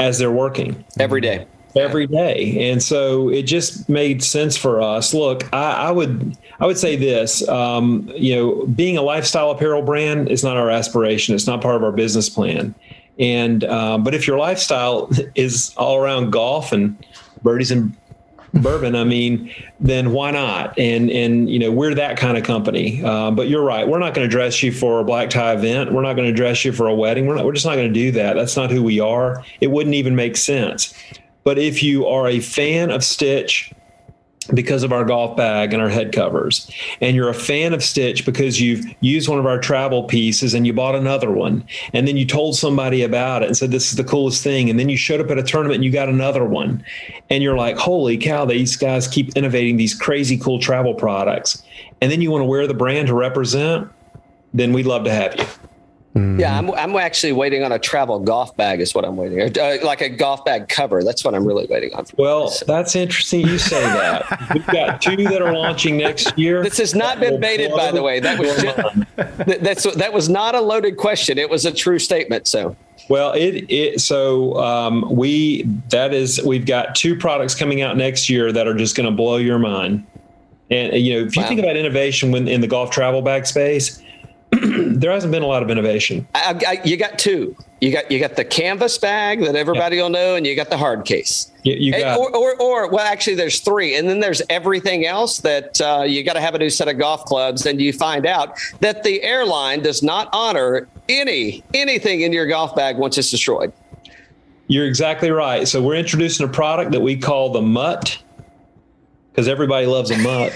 as they're working? Every day every day, and so it just made sense for us. Look, I, I would I would say this, um, you know, being a lifestyle apparel brand is not our aspiration. It's not part of our business plan. And um, but if your lifestyle is all around golf and birdies and bourbon, I mean, then why not? And and you know, we're that kind of company. Uh, but you're right. We're not going to dress you for a black tie event. We're not going to dress you for a wedding. We're not. We're just not going to do that. That's not who we are. It wouldn't even make sense. But if you are a fan of Stitch, because of our golf bag and our head covers. And you're a fan of Stitch because you've used one of our travel pieces and you bought another one. And then you told somebody about it and said, This is the coolest thing. And then you showed up at a tournament and you got another one. And you're like, Holy cow, these guys keep innovating these crazy cool travel products. And then you want to wear the brand to represent, then we'd love to have you. Mm-hmm. Yeah, I'm, I'm actually waiting on a travel golf bag, is what I'm waiting. Uh, like a golf bag cover. That's what I'm really waiting on. Well, that's interesting you say that. We've got two that are launching next year. This has not been baited, by the way. That was just, that's that was not a loaded question. It was a true statement. So. Well, it it so um, we that is we've got two products coming out next year that are just going to blow your mind. And you know, if you wow. think about innovation when in the golf travel bag space, there hasn't been a lot of innovation. I, I, you got two. You got you got the canvas bag that everybody will know, and you got the hard case. You, you got, or, or, or, well, actually, there's three, and then there's everything else that uh, you got to have a new set of golf clubs, and you find out that the airline does not honor any anything in your golf bag once it's destroyed. You're exactly right. So we're introducing a product that we call the Mutt because everybody loves a mutt.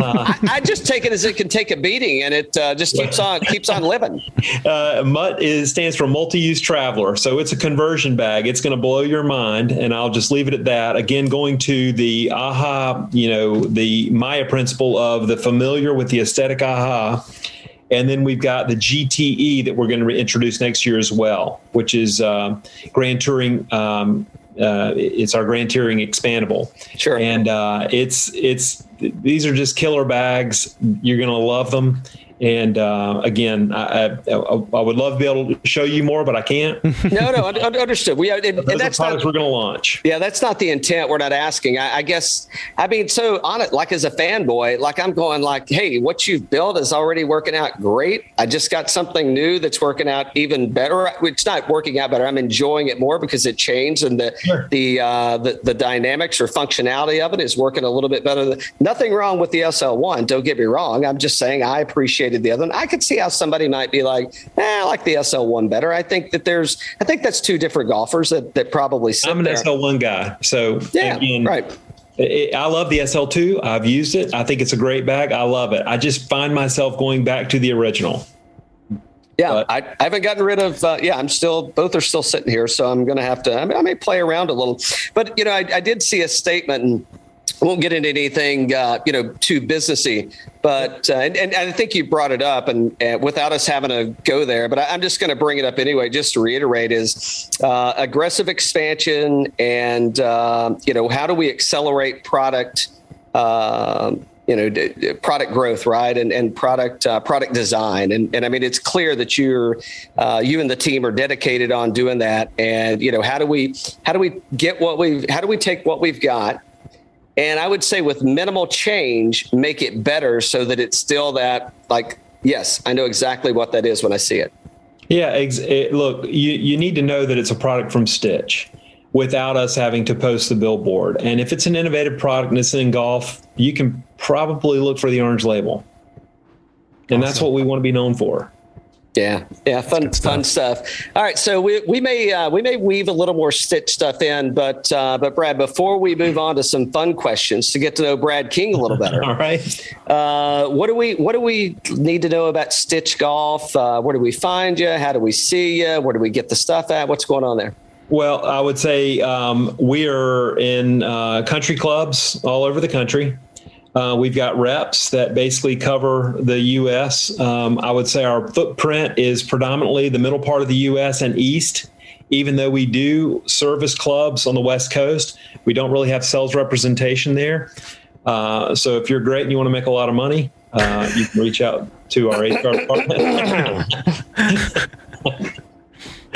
Uh, I, I, just take it as it can take a beating, and it uh, just keeps on keeps on living. Uh, mutt is stands for multi-use traveler, so it's a conversion bag. It's going to blow your mind, and I'll just leave it at that. Again, going to the aha, you know, the Maya principle of the familiar with the aesthetic aha. And then we've got the GTE that we're going to introduce next year as well, which is uh, Grand Touring um, uh, it's our Grand Touring expandable. Sure. And uh, it's it's these are just killer bags. You're gonna love them. And uh, again, I, I, I, would love to be able to show you more, but I can't. no, no, understood. We and, and that's products not, we're going to launch. Yeah, that's not the intent. We're not asking. I, I, guess. I mean, so on it, like as a fanboy, like I'm going like, hey, what you've built is already working out great. I just got something new that's working out even better. It's not working out better. I'm enjoying it more because it changed and the sure. the, uh, the the dynamics or functionality of it is working a little bit better. Nothing wrong with the SL1. Don't get me wrong. I'm just saying I appreciate appreciated the other one. I could see how somebody might be like, eh, I like the SL1 better. I think that there's, I think that's two different golfers that, that probably I'm an there. SL1 guy. So yeah, again, right. It, I love the SL2. I've used it. I think it's a great bag. I love it. I just find myself going back to the original. Yeah, but, I, I, haven't gotten rid of. Uh, yeah, I'm still. Both are still sitting here, so I'm going to have to. I, mean, I may play around a little, but you know, I, I did see a statement, and won't get into anything uh, you know too businessy but uh, and, and, I think you brought it up and, and without us having to go there but I, am just going to bring it up anyway just to reiterate is uh, aggressive expansion and uh, you know how do we accelerate product um, you know d- product growth right? And and product uh, product design. And and I mean it's clear that you're uh, you and the team are dedicated on doing that. And you know how do we how do we get what we how do we take what we've got and I would say with minimal change, make it better so that it's still that like, yes, I know exactly what that is when I see it. Yeah, ex- it, look, you, you need to know that it's a product from Stitch without us having to post the billboard. And if it's an innovative product and it's in golf, you can probably look for the orange label. And awesome. that's what we want to be known for. Yeah, yeah, fun, fun stuff. All right, so we, we may uh, we may weave a little more stitch stuff in, but uh, but Brad, before we move on to some fun questions to get to know Brad King a little better. All right. Uh, what do we what do we need to know about Stitch Golf? Uh, where do we find you? How do we see you? Where do we get the stuff at? What's going on there? Well, I would say um, we are in uh, country clubs all over the country. Uh, we've got reps that basically cover the U.S. Um, I would say our footprint is predominantly the middle part of the U.S. and east. Even though we do service clubs on the West Coast, we don't really have sales representation there. Uh, so if you're great and you want to make a lot of money, uh, you can reach out to our HR department.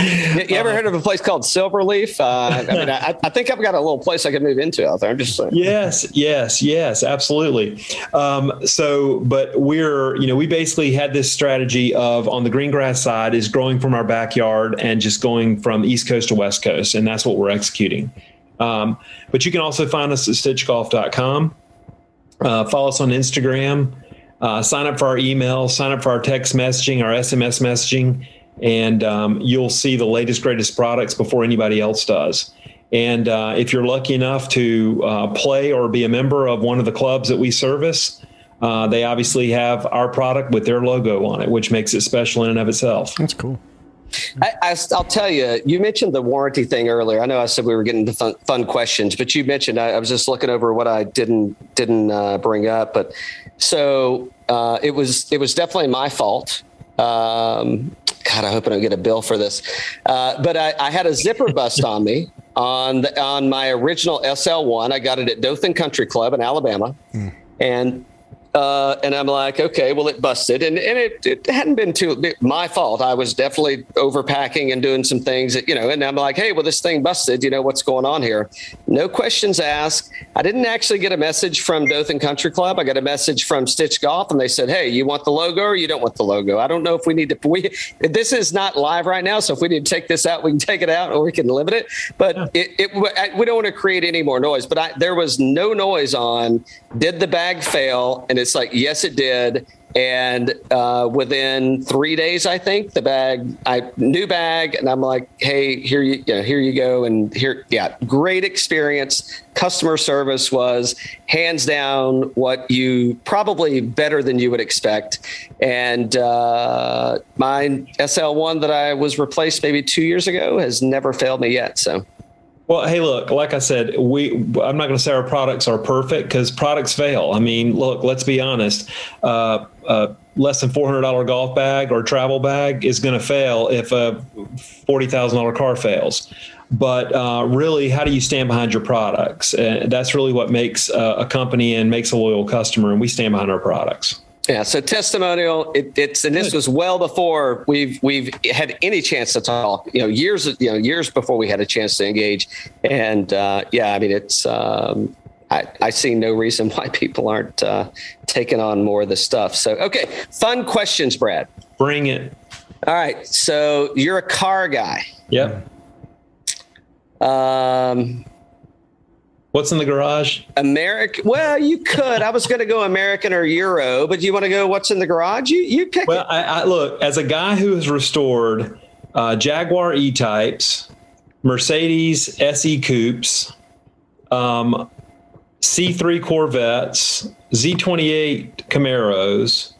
You, you ever heard of a place called Silverleaf? Uh, I mean, I, I think I've got a little place I could move into out there. I'm just saying. yes, yes, yes, absolutely. Um, so, but we're, you know, we basically had this strategy of on the green grass side is growing from our backyard and just going from East Coast to West Coast. And that's what we're executing. Um, but you can also find us at stitchgolf.com. Uh, follow us on Instagram. Uh, sign up for our email, sign up for our text messaging, our SMS messaging, and um, you'll see the latest, greatest products before anybody else does. And uh, if you're lucky enough to uh, play or be a member of one of the clubs that we service, uh, they obviously have our product with their logo on it, which makes it special in and of itself. That's cool. I, I, will tell you, you mentioned the warranty thing earlier. I know I said we were getting to fun, fun questions, but you mentioned I, I, was just looking over what I didn't didn't uh, bring up. But so uh, it was it was definitely my fault. Um, God, I hope I don't get a bill for this. Uh, but I, I, had a zipper bust on me on the, on my original SL1. I got it at Dothan Country Club in Alabama, mm. and uh, and I'm like, okay, well, it busted, and and it, it hadn't been too my fault. I was definitely overpacking and doing some things, that, you know. And I'm like, hey, well, this thing busted. You know what's going on here? No questions asked. I didn't actually get a message from Dothan Country Club. I got a message from Stitch Golf, and they said, hey, you want the logo or you don't want the logo? I don't know if we need to. We this is not live right now, so if we need to take this out, we can take it out, or we can limit it. But yeah. it, it, we don't want to create any more noise. But I, there was no noise on. Did the bag fail? And it's like, yes, it did. And uh, within three days, I think the bag, I new bag, and I'm like, hey, here you, you know, here you go, and here, yeah, great experience. Customer service was hands down what you probably better than you would expect. And uh, my SL1 that I was replaced maybe two years ago has never failed me yet. So well, hey, look, like I said, we I'm not going to say our products are perfect because products fail. I mean, look, let's be honest. Uh, uh, less than four hundred dollar golf bag or travel bag is going to fail if a forty thousand dollar car fails. But uh, really, how do you stand behind your products? And that's really what makes a company and makes a loyal customer. And we stand behind our products. Yeah, so testimonial. It, it's and this was well before we've we've had any chance to talk. You know, years you know years before we had a chance to engage. And uh, yeah, I mean, it's um, I, I see no reason why people aren't uh, taking on more of this stuff. So okay, fun questions, Brad. Bring it. All right, so you're a car guy. Yep. Um, What's in the garage? American. Well, you could. I was going to go American or Euro, but you want to go what's in the garage? You you pick. Well, I, I, look as a guy who has restored uh, Jaguar E types, Mercedes SE coupes, um, C3 Corvettes, Z28 Camaros,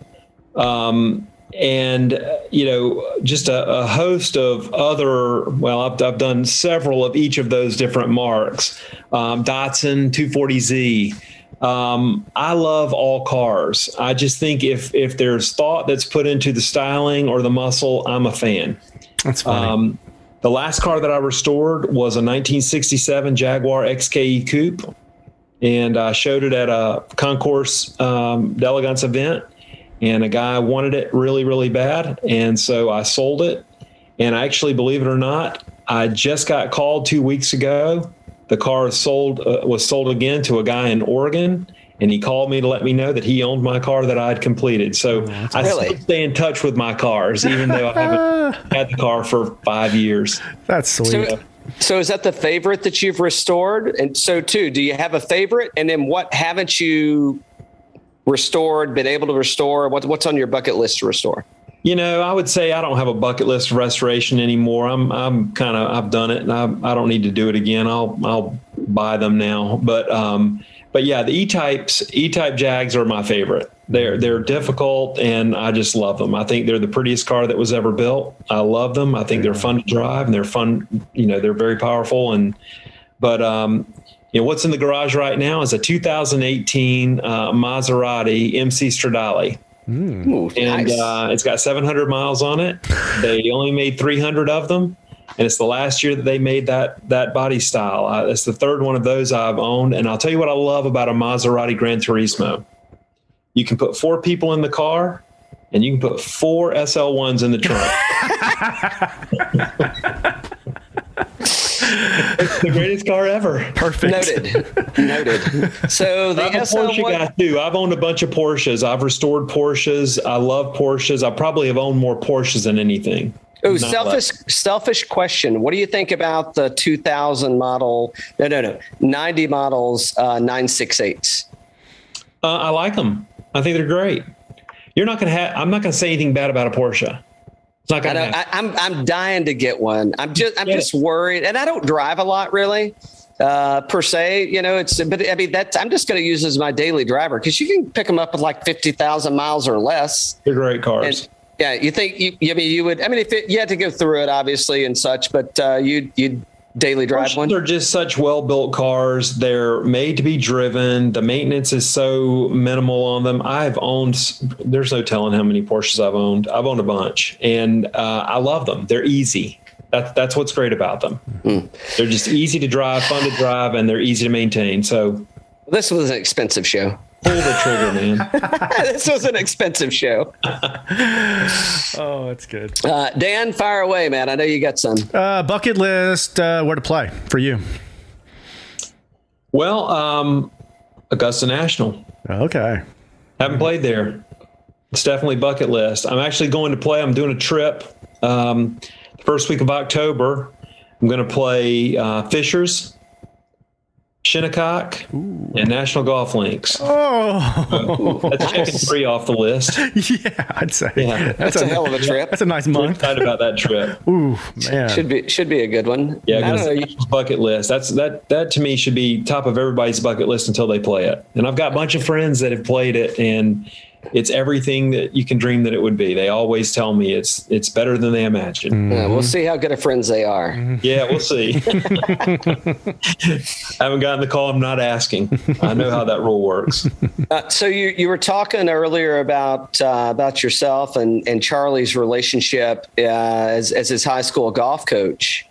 um, and you know just a, a, host of other well I've, I've, done several of each of those different marks. Um, datsun 240z um, i love all cars. I just think if if there's thought that's put into the styling or the muscle i'm a fan. That's funny. Um, the last car that i restored was a 1967 jaguar xke coupe. And i showed it at a concours um, d'elegance event and a guy wanted it really, really bad. And so I sold it. And I actually, believe it or not, I just got called two weeks ago. The car sold uh, was sold again to a guy in Oregon, and he called me to let me know that he owned my car that I had completed. So oh, I really? still stay in touch with my cars, even though I haven't had the car for five years. That's sweet. So, so is that the favorite that you've restored? And so too, do you have a favorite? And then what haven't you restored, been able to restore? What, what's on your bucket list to restore? You know, I would say I don't have a bucket list of restoration anymore. I'm I'm kind of I've done it, and I I don't need to do it again. I'll I'll buy them now. But um, but yeah, the E types E type Jags are my favorite. They're they're difficult, and I just love them. I think they're the prettiest car that was ever built. I love them. I think they're fun to drive, and they're fun. You know, they're very powerful, and but um, you know, what's in the garage right now is a 2018 uh, Maserati MC Stradale. Mm. and nice. uh, it's got 700 miles on it. They only made 300 of them, and it's the last year that they made that that body style. Uh, it's the third one of those I've owned, and I'll tell you what I love about a Maserati Gran Turismo. You can put four people in the car, and you can put four SL1s in the trunk. it's the greatest car ever. Perfect. Noted. Noted. So the I'm a Porsche SL1 guy too. I've owned a bunch of Porsches. I've restored Porsches. I love Porsches. I probably have owned more Porsches than anything. Oh, Not selfish, selfish question. What do you think about the 2000 model? No, no, no. 90 models, uh, 968s. Uh, I like them. I think they're great. You're not going to have. I'm not going to say anything bad about a Porsche. I going to know, happen. I, I'm, I'm dying to get one. I'm just, I'm Get just worried, and I don't drive a lot really, uh, per se. You know, it's, but I mean, that's, I'm just going to use it as my daily driver because you can pick them up with like 50,000 miles or less. they're great cars. And yeah, you think you, I mean, you would, I mean, if it, you had to go through it obviously and such, but uh, you'd, you'd daily drive Porsches one. are just such well-built cars. They're made to be driven. The maintenance is so minimal on them. I've owned. There's no telling how many Porsches I've owned. I've owned a bunch, and uh, I love them. They're easy. That's that's what's great about them. Hmm. They're just easy to drive, fun to drive, and they're easy to maintain. So This was an expensive show. Pull the trigger, man. this was an expensive show. Oh, that's good. Uh, Dan, fire away, man. I know you got some. Uh, bucket list. Uh, where to play for you? Well, um, Augusta National. Okay. Haven't played there. It's definitely bucket list. I'm actually going to play. I'm doing a trip. Um, the first week of October, I'm going to play uh, Fishers, Shinnecock, and National Golf Links. Oh, That's checking three off the list. yeah. I'd say Yeah. That's a hell of a trip. That's a nice I'm month. excited about that trip. Ooh, man. Should be should be a good one. Yeah, I don't know. Bucket list. That's that. That to me should be top of everybody's bucket list until they play it. And I've got a bunch of friends that have played it, and it's everything that you can dream that it would be. They always tell me it's it's better than they imagine. Yeah, we'll see how good of friends they are. Yeah, we'll see. I haven't gotten the call. I'm not asking. I know how that rule works. Uh, so you you were talking earlier about uh, about yourself and and Charlie's relationship uh, as as his high school golf coach.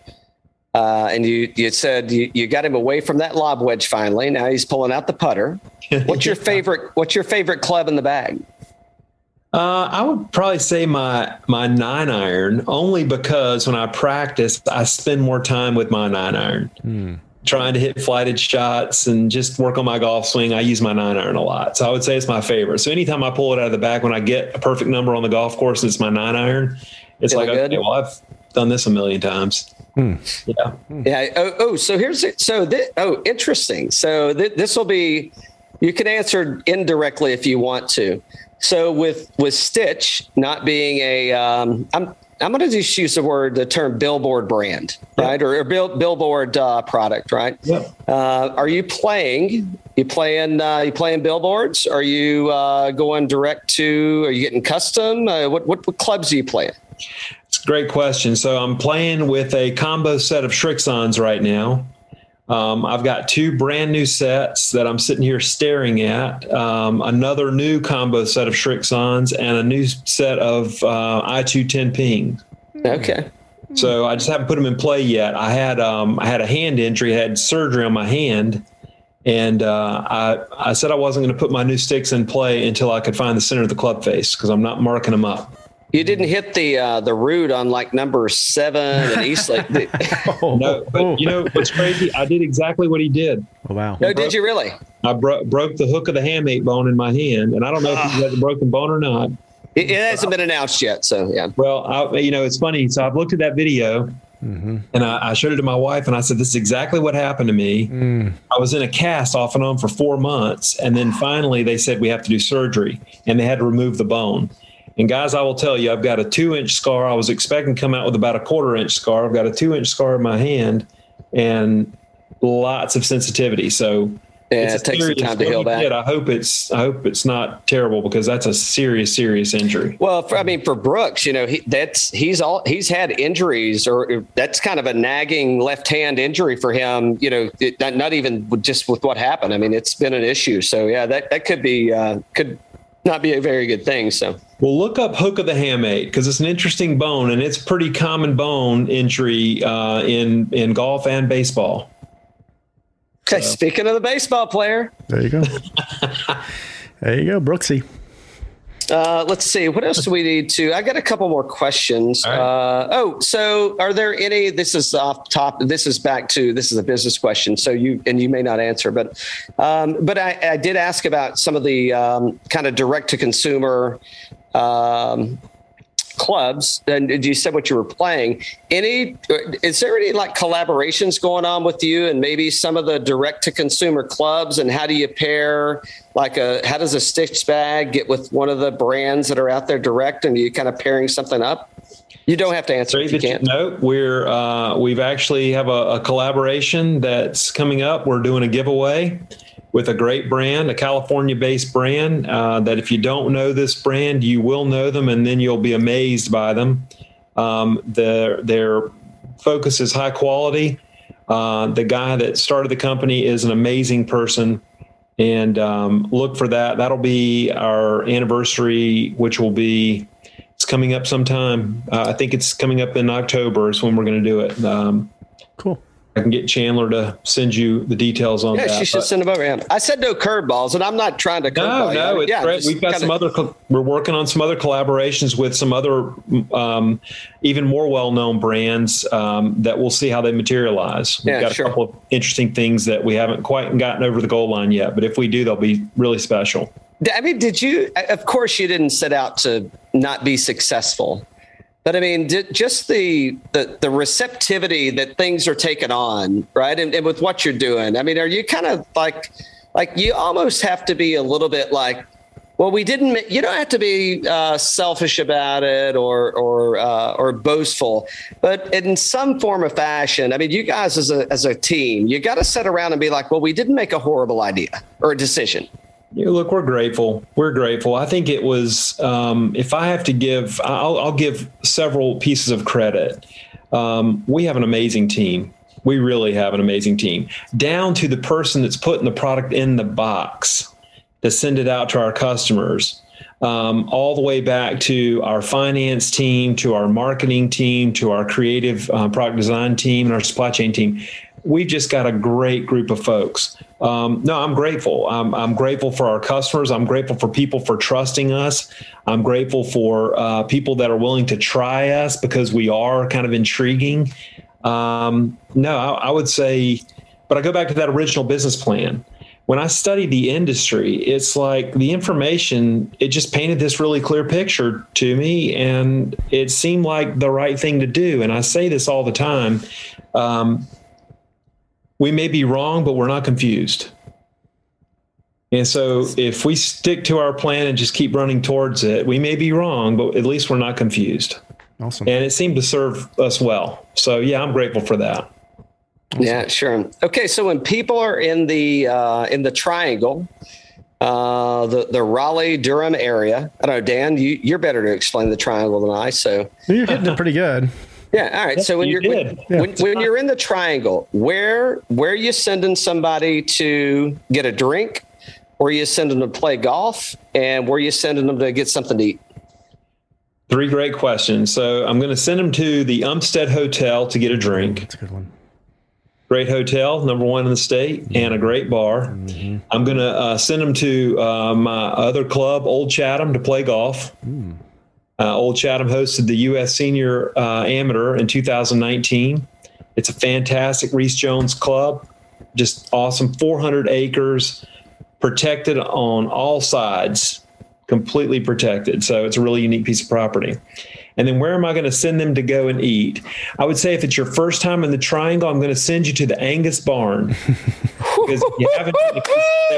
Uh, and you you said you, you got him away from that lob wedge finally. Now he's pulling out the putter. What's your favorite What's your favorite club in the bag? Uh, I would probably say my my nine iron only because when I practice, I spend more time with my nine iron, trying to hit flighted shots and just work on my golf swing. I use my nine iron a lot, so I would say it's my favorite. So anytime I pull it out of the bag, when I get a perfect number on the golf course, and it's my nine iron. It's Feeling like good? okay, well I've done this a million times. Yeah, Yeah. Oh, oh so here's it. So this, oh, interesting. So th- this will be. You can answer indirectly if you want to. So with with Stitch not being a, um, I'm I'm going to just use the word the term billboard brand, right, or, or bill, billboard uh, product, right? Yep. Uh, are you playing? You playing? Uh, you playing billboards? Are you uh, going direct to? Are you getting custom? Uh, what, what what clubs are you playing? Great question. So I'm playing with a combo set of Srixons right now. Um, I've got two brand new sets that I'm sitting here staring at. Um, another new combo set of Srixons and a new set of uh, i210 ping. Okay. So I just haven't put them in play yet. I had um, I had a hand injury, I had surgery on my hand, and uh, I I said I wasn't going to put my new sticks in play until I could find the center of the club face because I'm not marking them up. You didn't hit the uh, the root on like number seven and Eastlake. Oh, No, but you know what's crazy? I did exactly what he did. oh, wow. no, did you really? I bro- broke the hook of the hamate bone in my hand, and I don't know if ah. he has a broken bone or not. It, it hasn't been announced yet, so yeah. Well, I, you know, it's funny. So I've looked at that video, mm-hmm. and I, I showed it to my wife, and I said, "This is exactly what happened to me. Mm. I was in a cast off and on for four months, and then finally they said we have to do surgery, and they had to remove the bone." And guys, I will tell you, I've got a two-inch scar. I was expecting to come out with about a quarter-inch scar. I've got a two-inch scar in my hand, and lots of sensitivity. So Yeah, it's it takes some time to heal he back. did, I hope it's I hope it's not terrible because that's a serious serious injury. Well, for, I mean, for Brooks, you know, he, that's he's all he's had injuries, or that's kind of a nagging left hand injury for him. You know, it, not, not even just with what happened. I mean, it's been an issue. So yeah, that that could be uh, could not be a very good thing. So Well, look up hook of the hamate because it's an interesting bone and it's pretty common bone injury uh, in in golf and baseball. okay, speaking of the baseball player, There you go. there you go, Brooksy. Uh, let's see. What else do we need to? I got a couple more questions. Right. Uh, oh, so are there any? This is off top. This is back to this is a business question. So you and you may not answer, but um, but I, I did ask about some of the um, kind of direct to consumer um, clubs and you said what you were playing. Any is there any like collaborations going on with you and maybe some of the direct to consumer clubs? And how do you pair like a how does a stitch bag get with one of the brands that are out there direct and are you kind of pairing something up? You don't have to answer if you can't. no we're uh, we've actually have a, a collaboration that's coming up. We're doing a giveaway with a great brand, a California based brand uh, that if you don't know this brand, you will know them and then you'll be amazed by them. Um, their, their focus is high quality. Uh, the guy that started the company is an amazing person. And um, look for that. That'll be our anniversary, which will be it's coming up sometime. Uh, I think it's coming up in October is when we're going to do it. Um, Cool. I can get Chandler to send you the details on yeah, that. she should but- send them over. Yeah. I said no curveballs, and I'm not trying to no, no, you. it's Yeah, great. We've got kinda- some other. We're working on some other collaborations with some other, um, even more well-known brands um, that we'll see how they materialize. We've Yeah, got sure. a couple of interesting things that we haven't quite gotten over the goal line yet, but if we do, they'll be really special. I mean, did you? Of course, you didn't set out to not be successful, but I mean, just the, the the receptivity that things are taking on, right? And, and with what you're doing, I mean, are you kind of like, like you almost have to be a little bit like, well, we didn't. You don't have to be uh, selfish about it or or uh, or boastful, but in some form or fashion, I mean, you guys as a as a team, you got to sit around and be like, well, we didn't make a horrible idea or a decision. Yeah, look, we're grateful. We're grateful. I think it was. Um, if I have to give, I'll, I'll give several pieces of credit. Um, we have an amazing team. We really have an amazing team, down to the person that's putting the product in the box to send it out to our customers. Um, all the way back to our finance team, to our marketing team, to our creative uh, product design team, and our supply chain team. We've just got a great group of folks. Um, no, I'm grateful. I'm, I'm grateful for our customers. I'm grateful for people for trusting us. I'm grateful for uh, people that are willing to try us because we are kind of intriguing. Um, no, I, I would say, but I go back to that original business plan when I studied the industry, it's like the information, it just painted this really clear picture to me. And it seemed like the right thing to do. And I say this all the time. Um, we may be wrong, but we're not confused. And so if we stick to our plan and just keep running towards it, we may be wrong, but at least we're not confused. Awesome. And it seemed to serve us well. So, yeah, I'm grateful for that. Yeah, sure. Okay, so when people are in the uh, in the triangle, uh, the the Raleigh Durham area, I don't know, Dan, you you're better to explain the triangle than I. So You're hitting it pretty good. yeah, all right. So when you you're when, did. when, when you're in the triangle, where where you sending somebody to get a drink, or you sending them to play golf, and where you sending them to get something to eat? Three great questions. So I'm going to send them to the Umstead Hotel to get a drink. That's a good one. Great hotel, number one in the state, and a great bar. I'm going to uh, send them to uh, my other club, Old Chatham, to play golf. Uh, Old Chatham hosted the U.S. Senior uh, Amateur in 2019. It's a fantastic Rees Jones club, just awesome. 400 acres, protected on all sides, completely protected. So it's a really unique piece of property. And then where am I going to send them to go and eat? I would say if it's your first time in the triangle, I'm going to send you to the Angus Barn. because if you haven't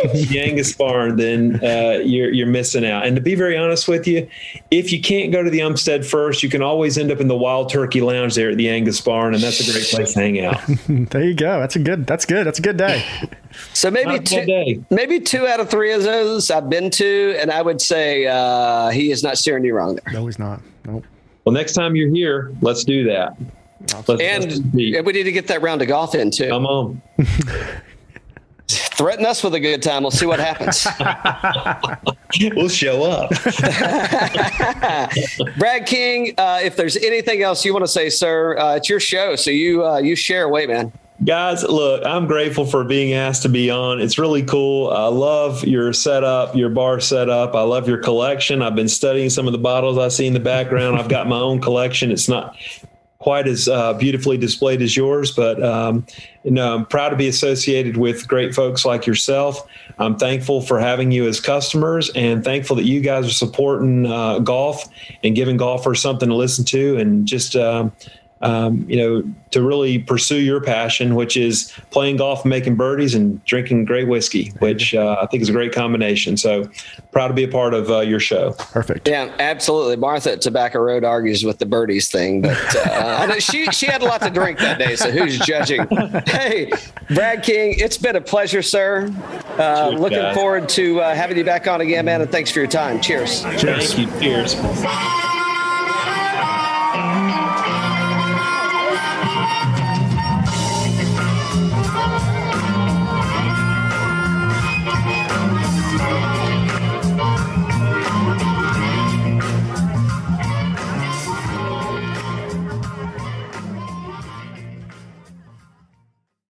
if you the Angus Barn, then uh, you're you're missing out. And to be very honest with you, if you can't go to the Umstead first, you can always end up in the Wild Turkey Lounge there at the Angus Barn, and that's a great place to hang out. There you go. That's a good. That's good. That's a good day. So maybe Not a bad two, day. maybe two out of three of those I've been to, and I would say uh, he is not steering you wrong there. No, he's not. Nope. Well, next time you're here, let's do that. Let's, let's And we need to get that round of golf in too. come on. Threaten us with a good time. We'll see what happens. We'll show up. Brad King, uh, if there's anything else you want to say, sir, uh, it's your show, so you uh, you share away, man. Guys, look, I'm grateful for being asked to be on. It's really cool. I love your setup, your bar setup. I love your collection. I've been studying some of the bottles I see in the background. I've got my own collection. It's not quite as uh, beautifully displayed as yours, but um, you know, I'm proud to be associated with great folks like yourself. I'm thankful for having you as customers and thankful that you guys are supporting uh, golf and giving golfers something to listen to and just. Um, um, you know, to really pursue your passion, which is playing golf, making birdies, and drinking great whiskey, which uh, I think is a great combination. So proud to be a part of uh, your show. Perfect. Yeah, absolutely. Martha at Tobacco Road argues with the birdies thing, but uh, I know she she had a lot to drink that day. So who's judging? Hey, Brad King, it's been a pleasure, sir. Uh, Cheers, looking guys. forward to uh, having you back on again, man. And thanks for your time. Cheers. Thank you. Cheers.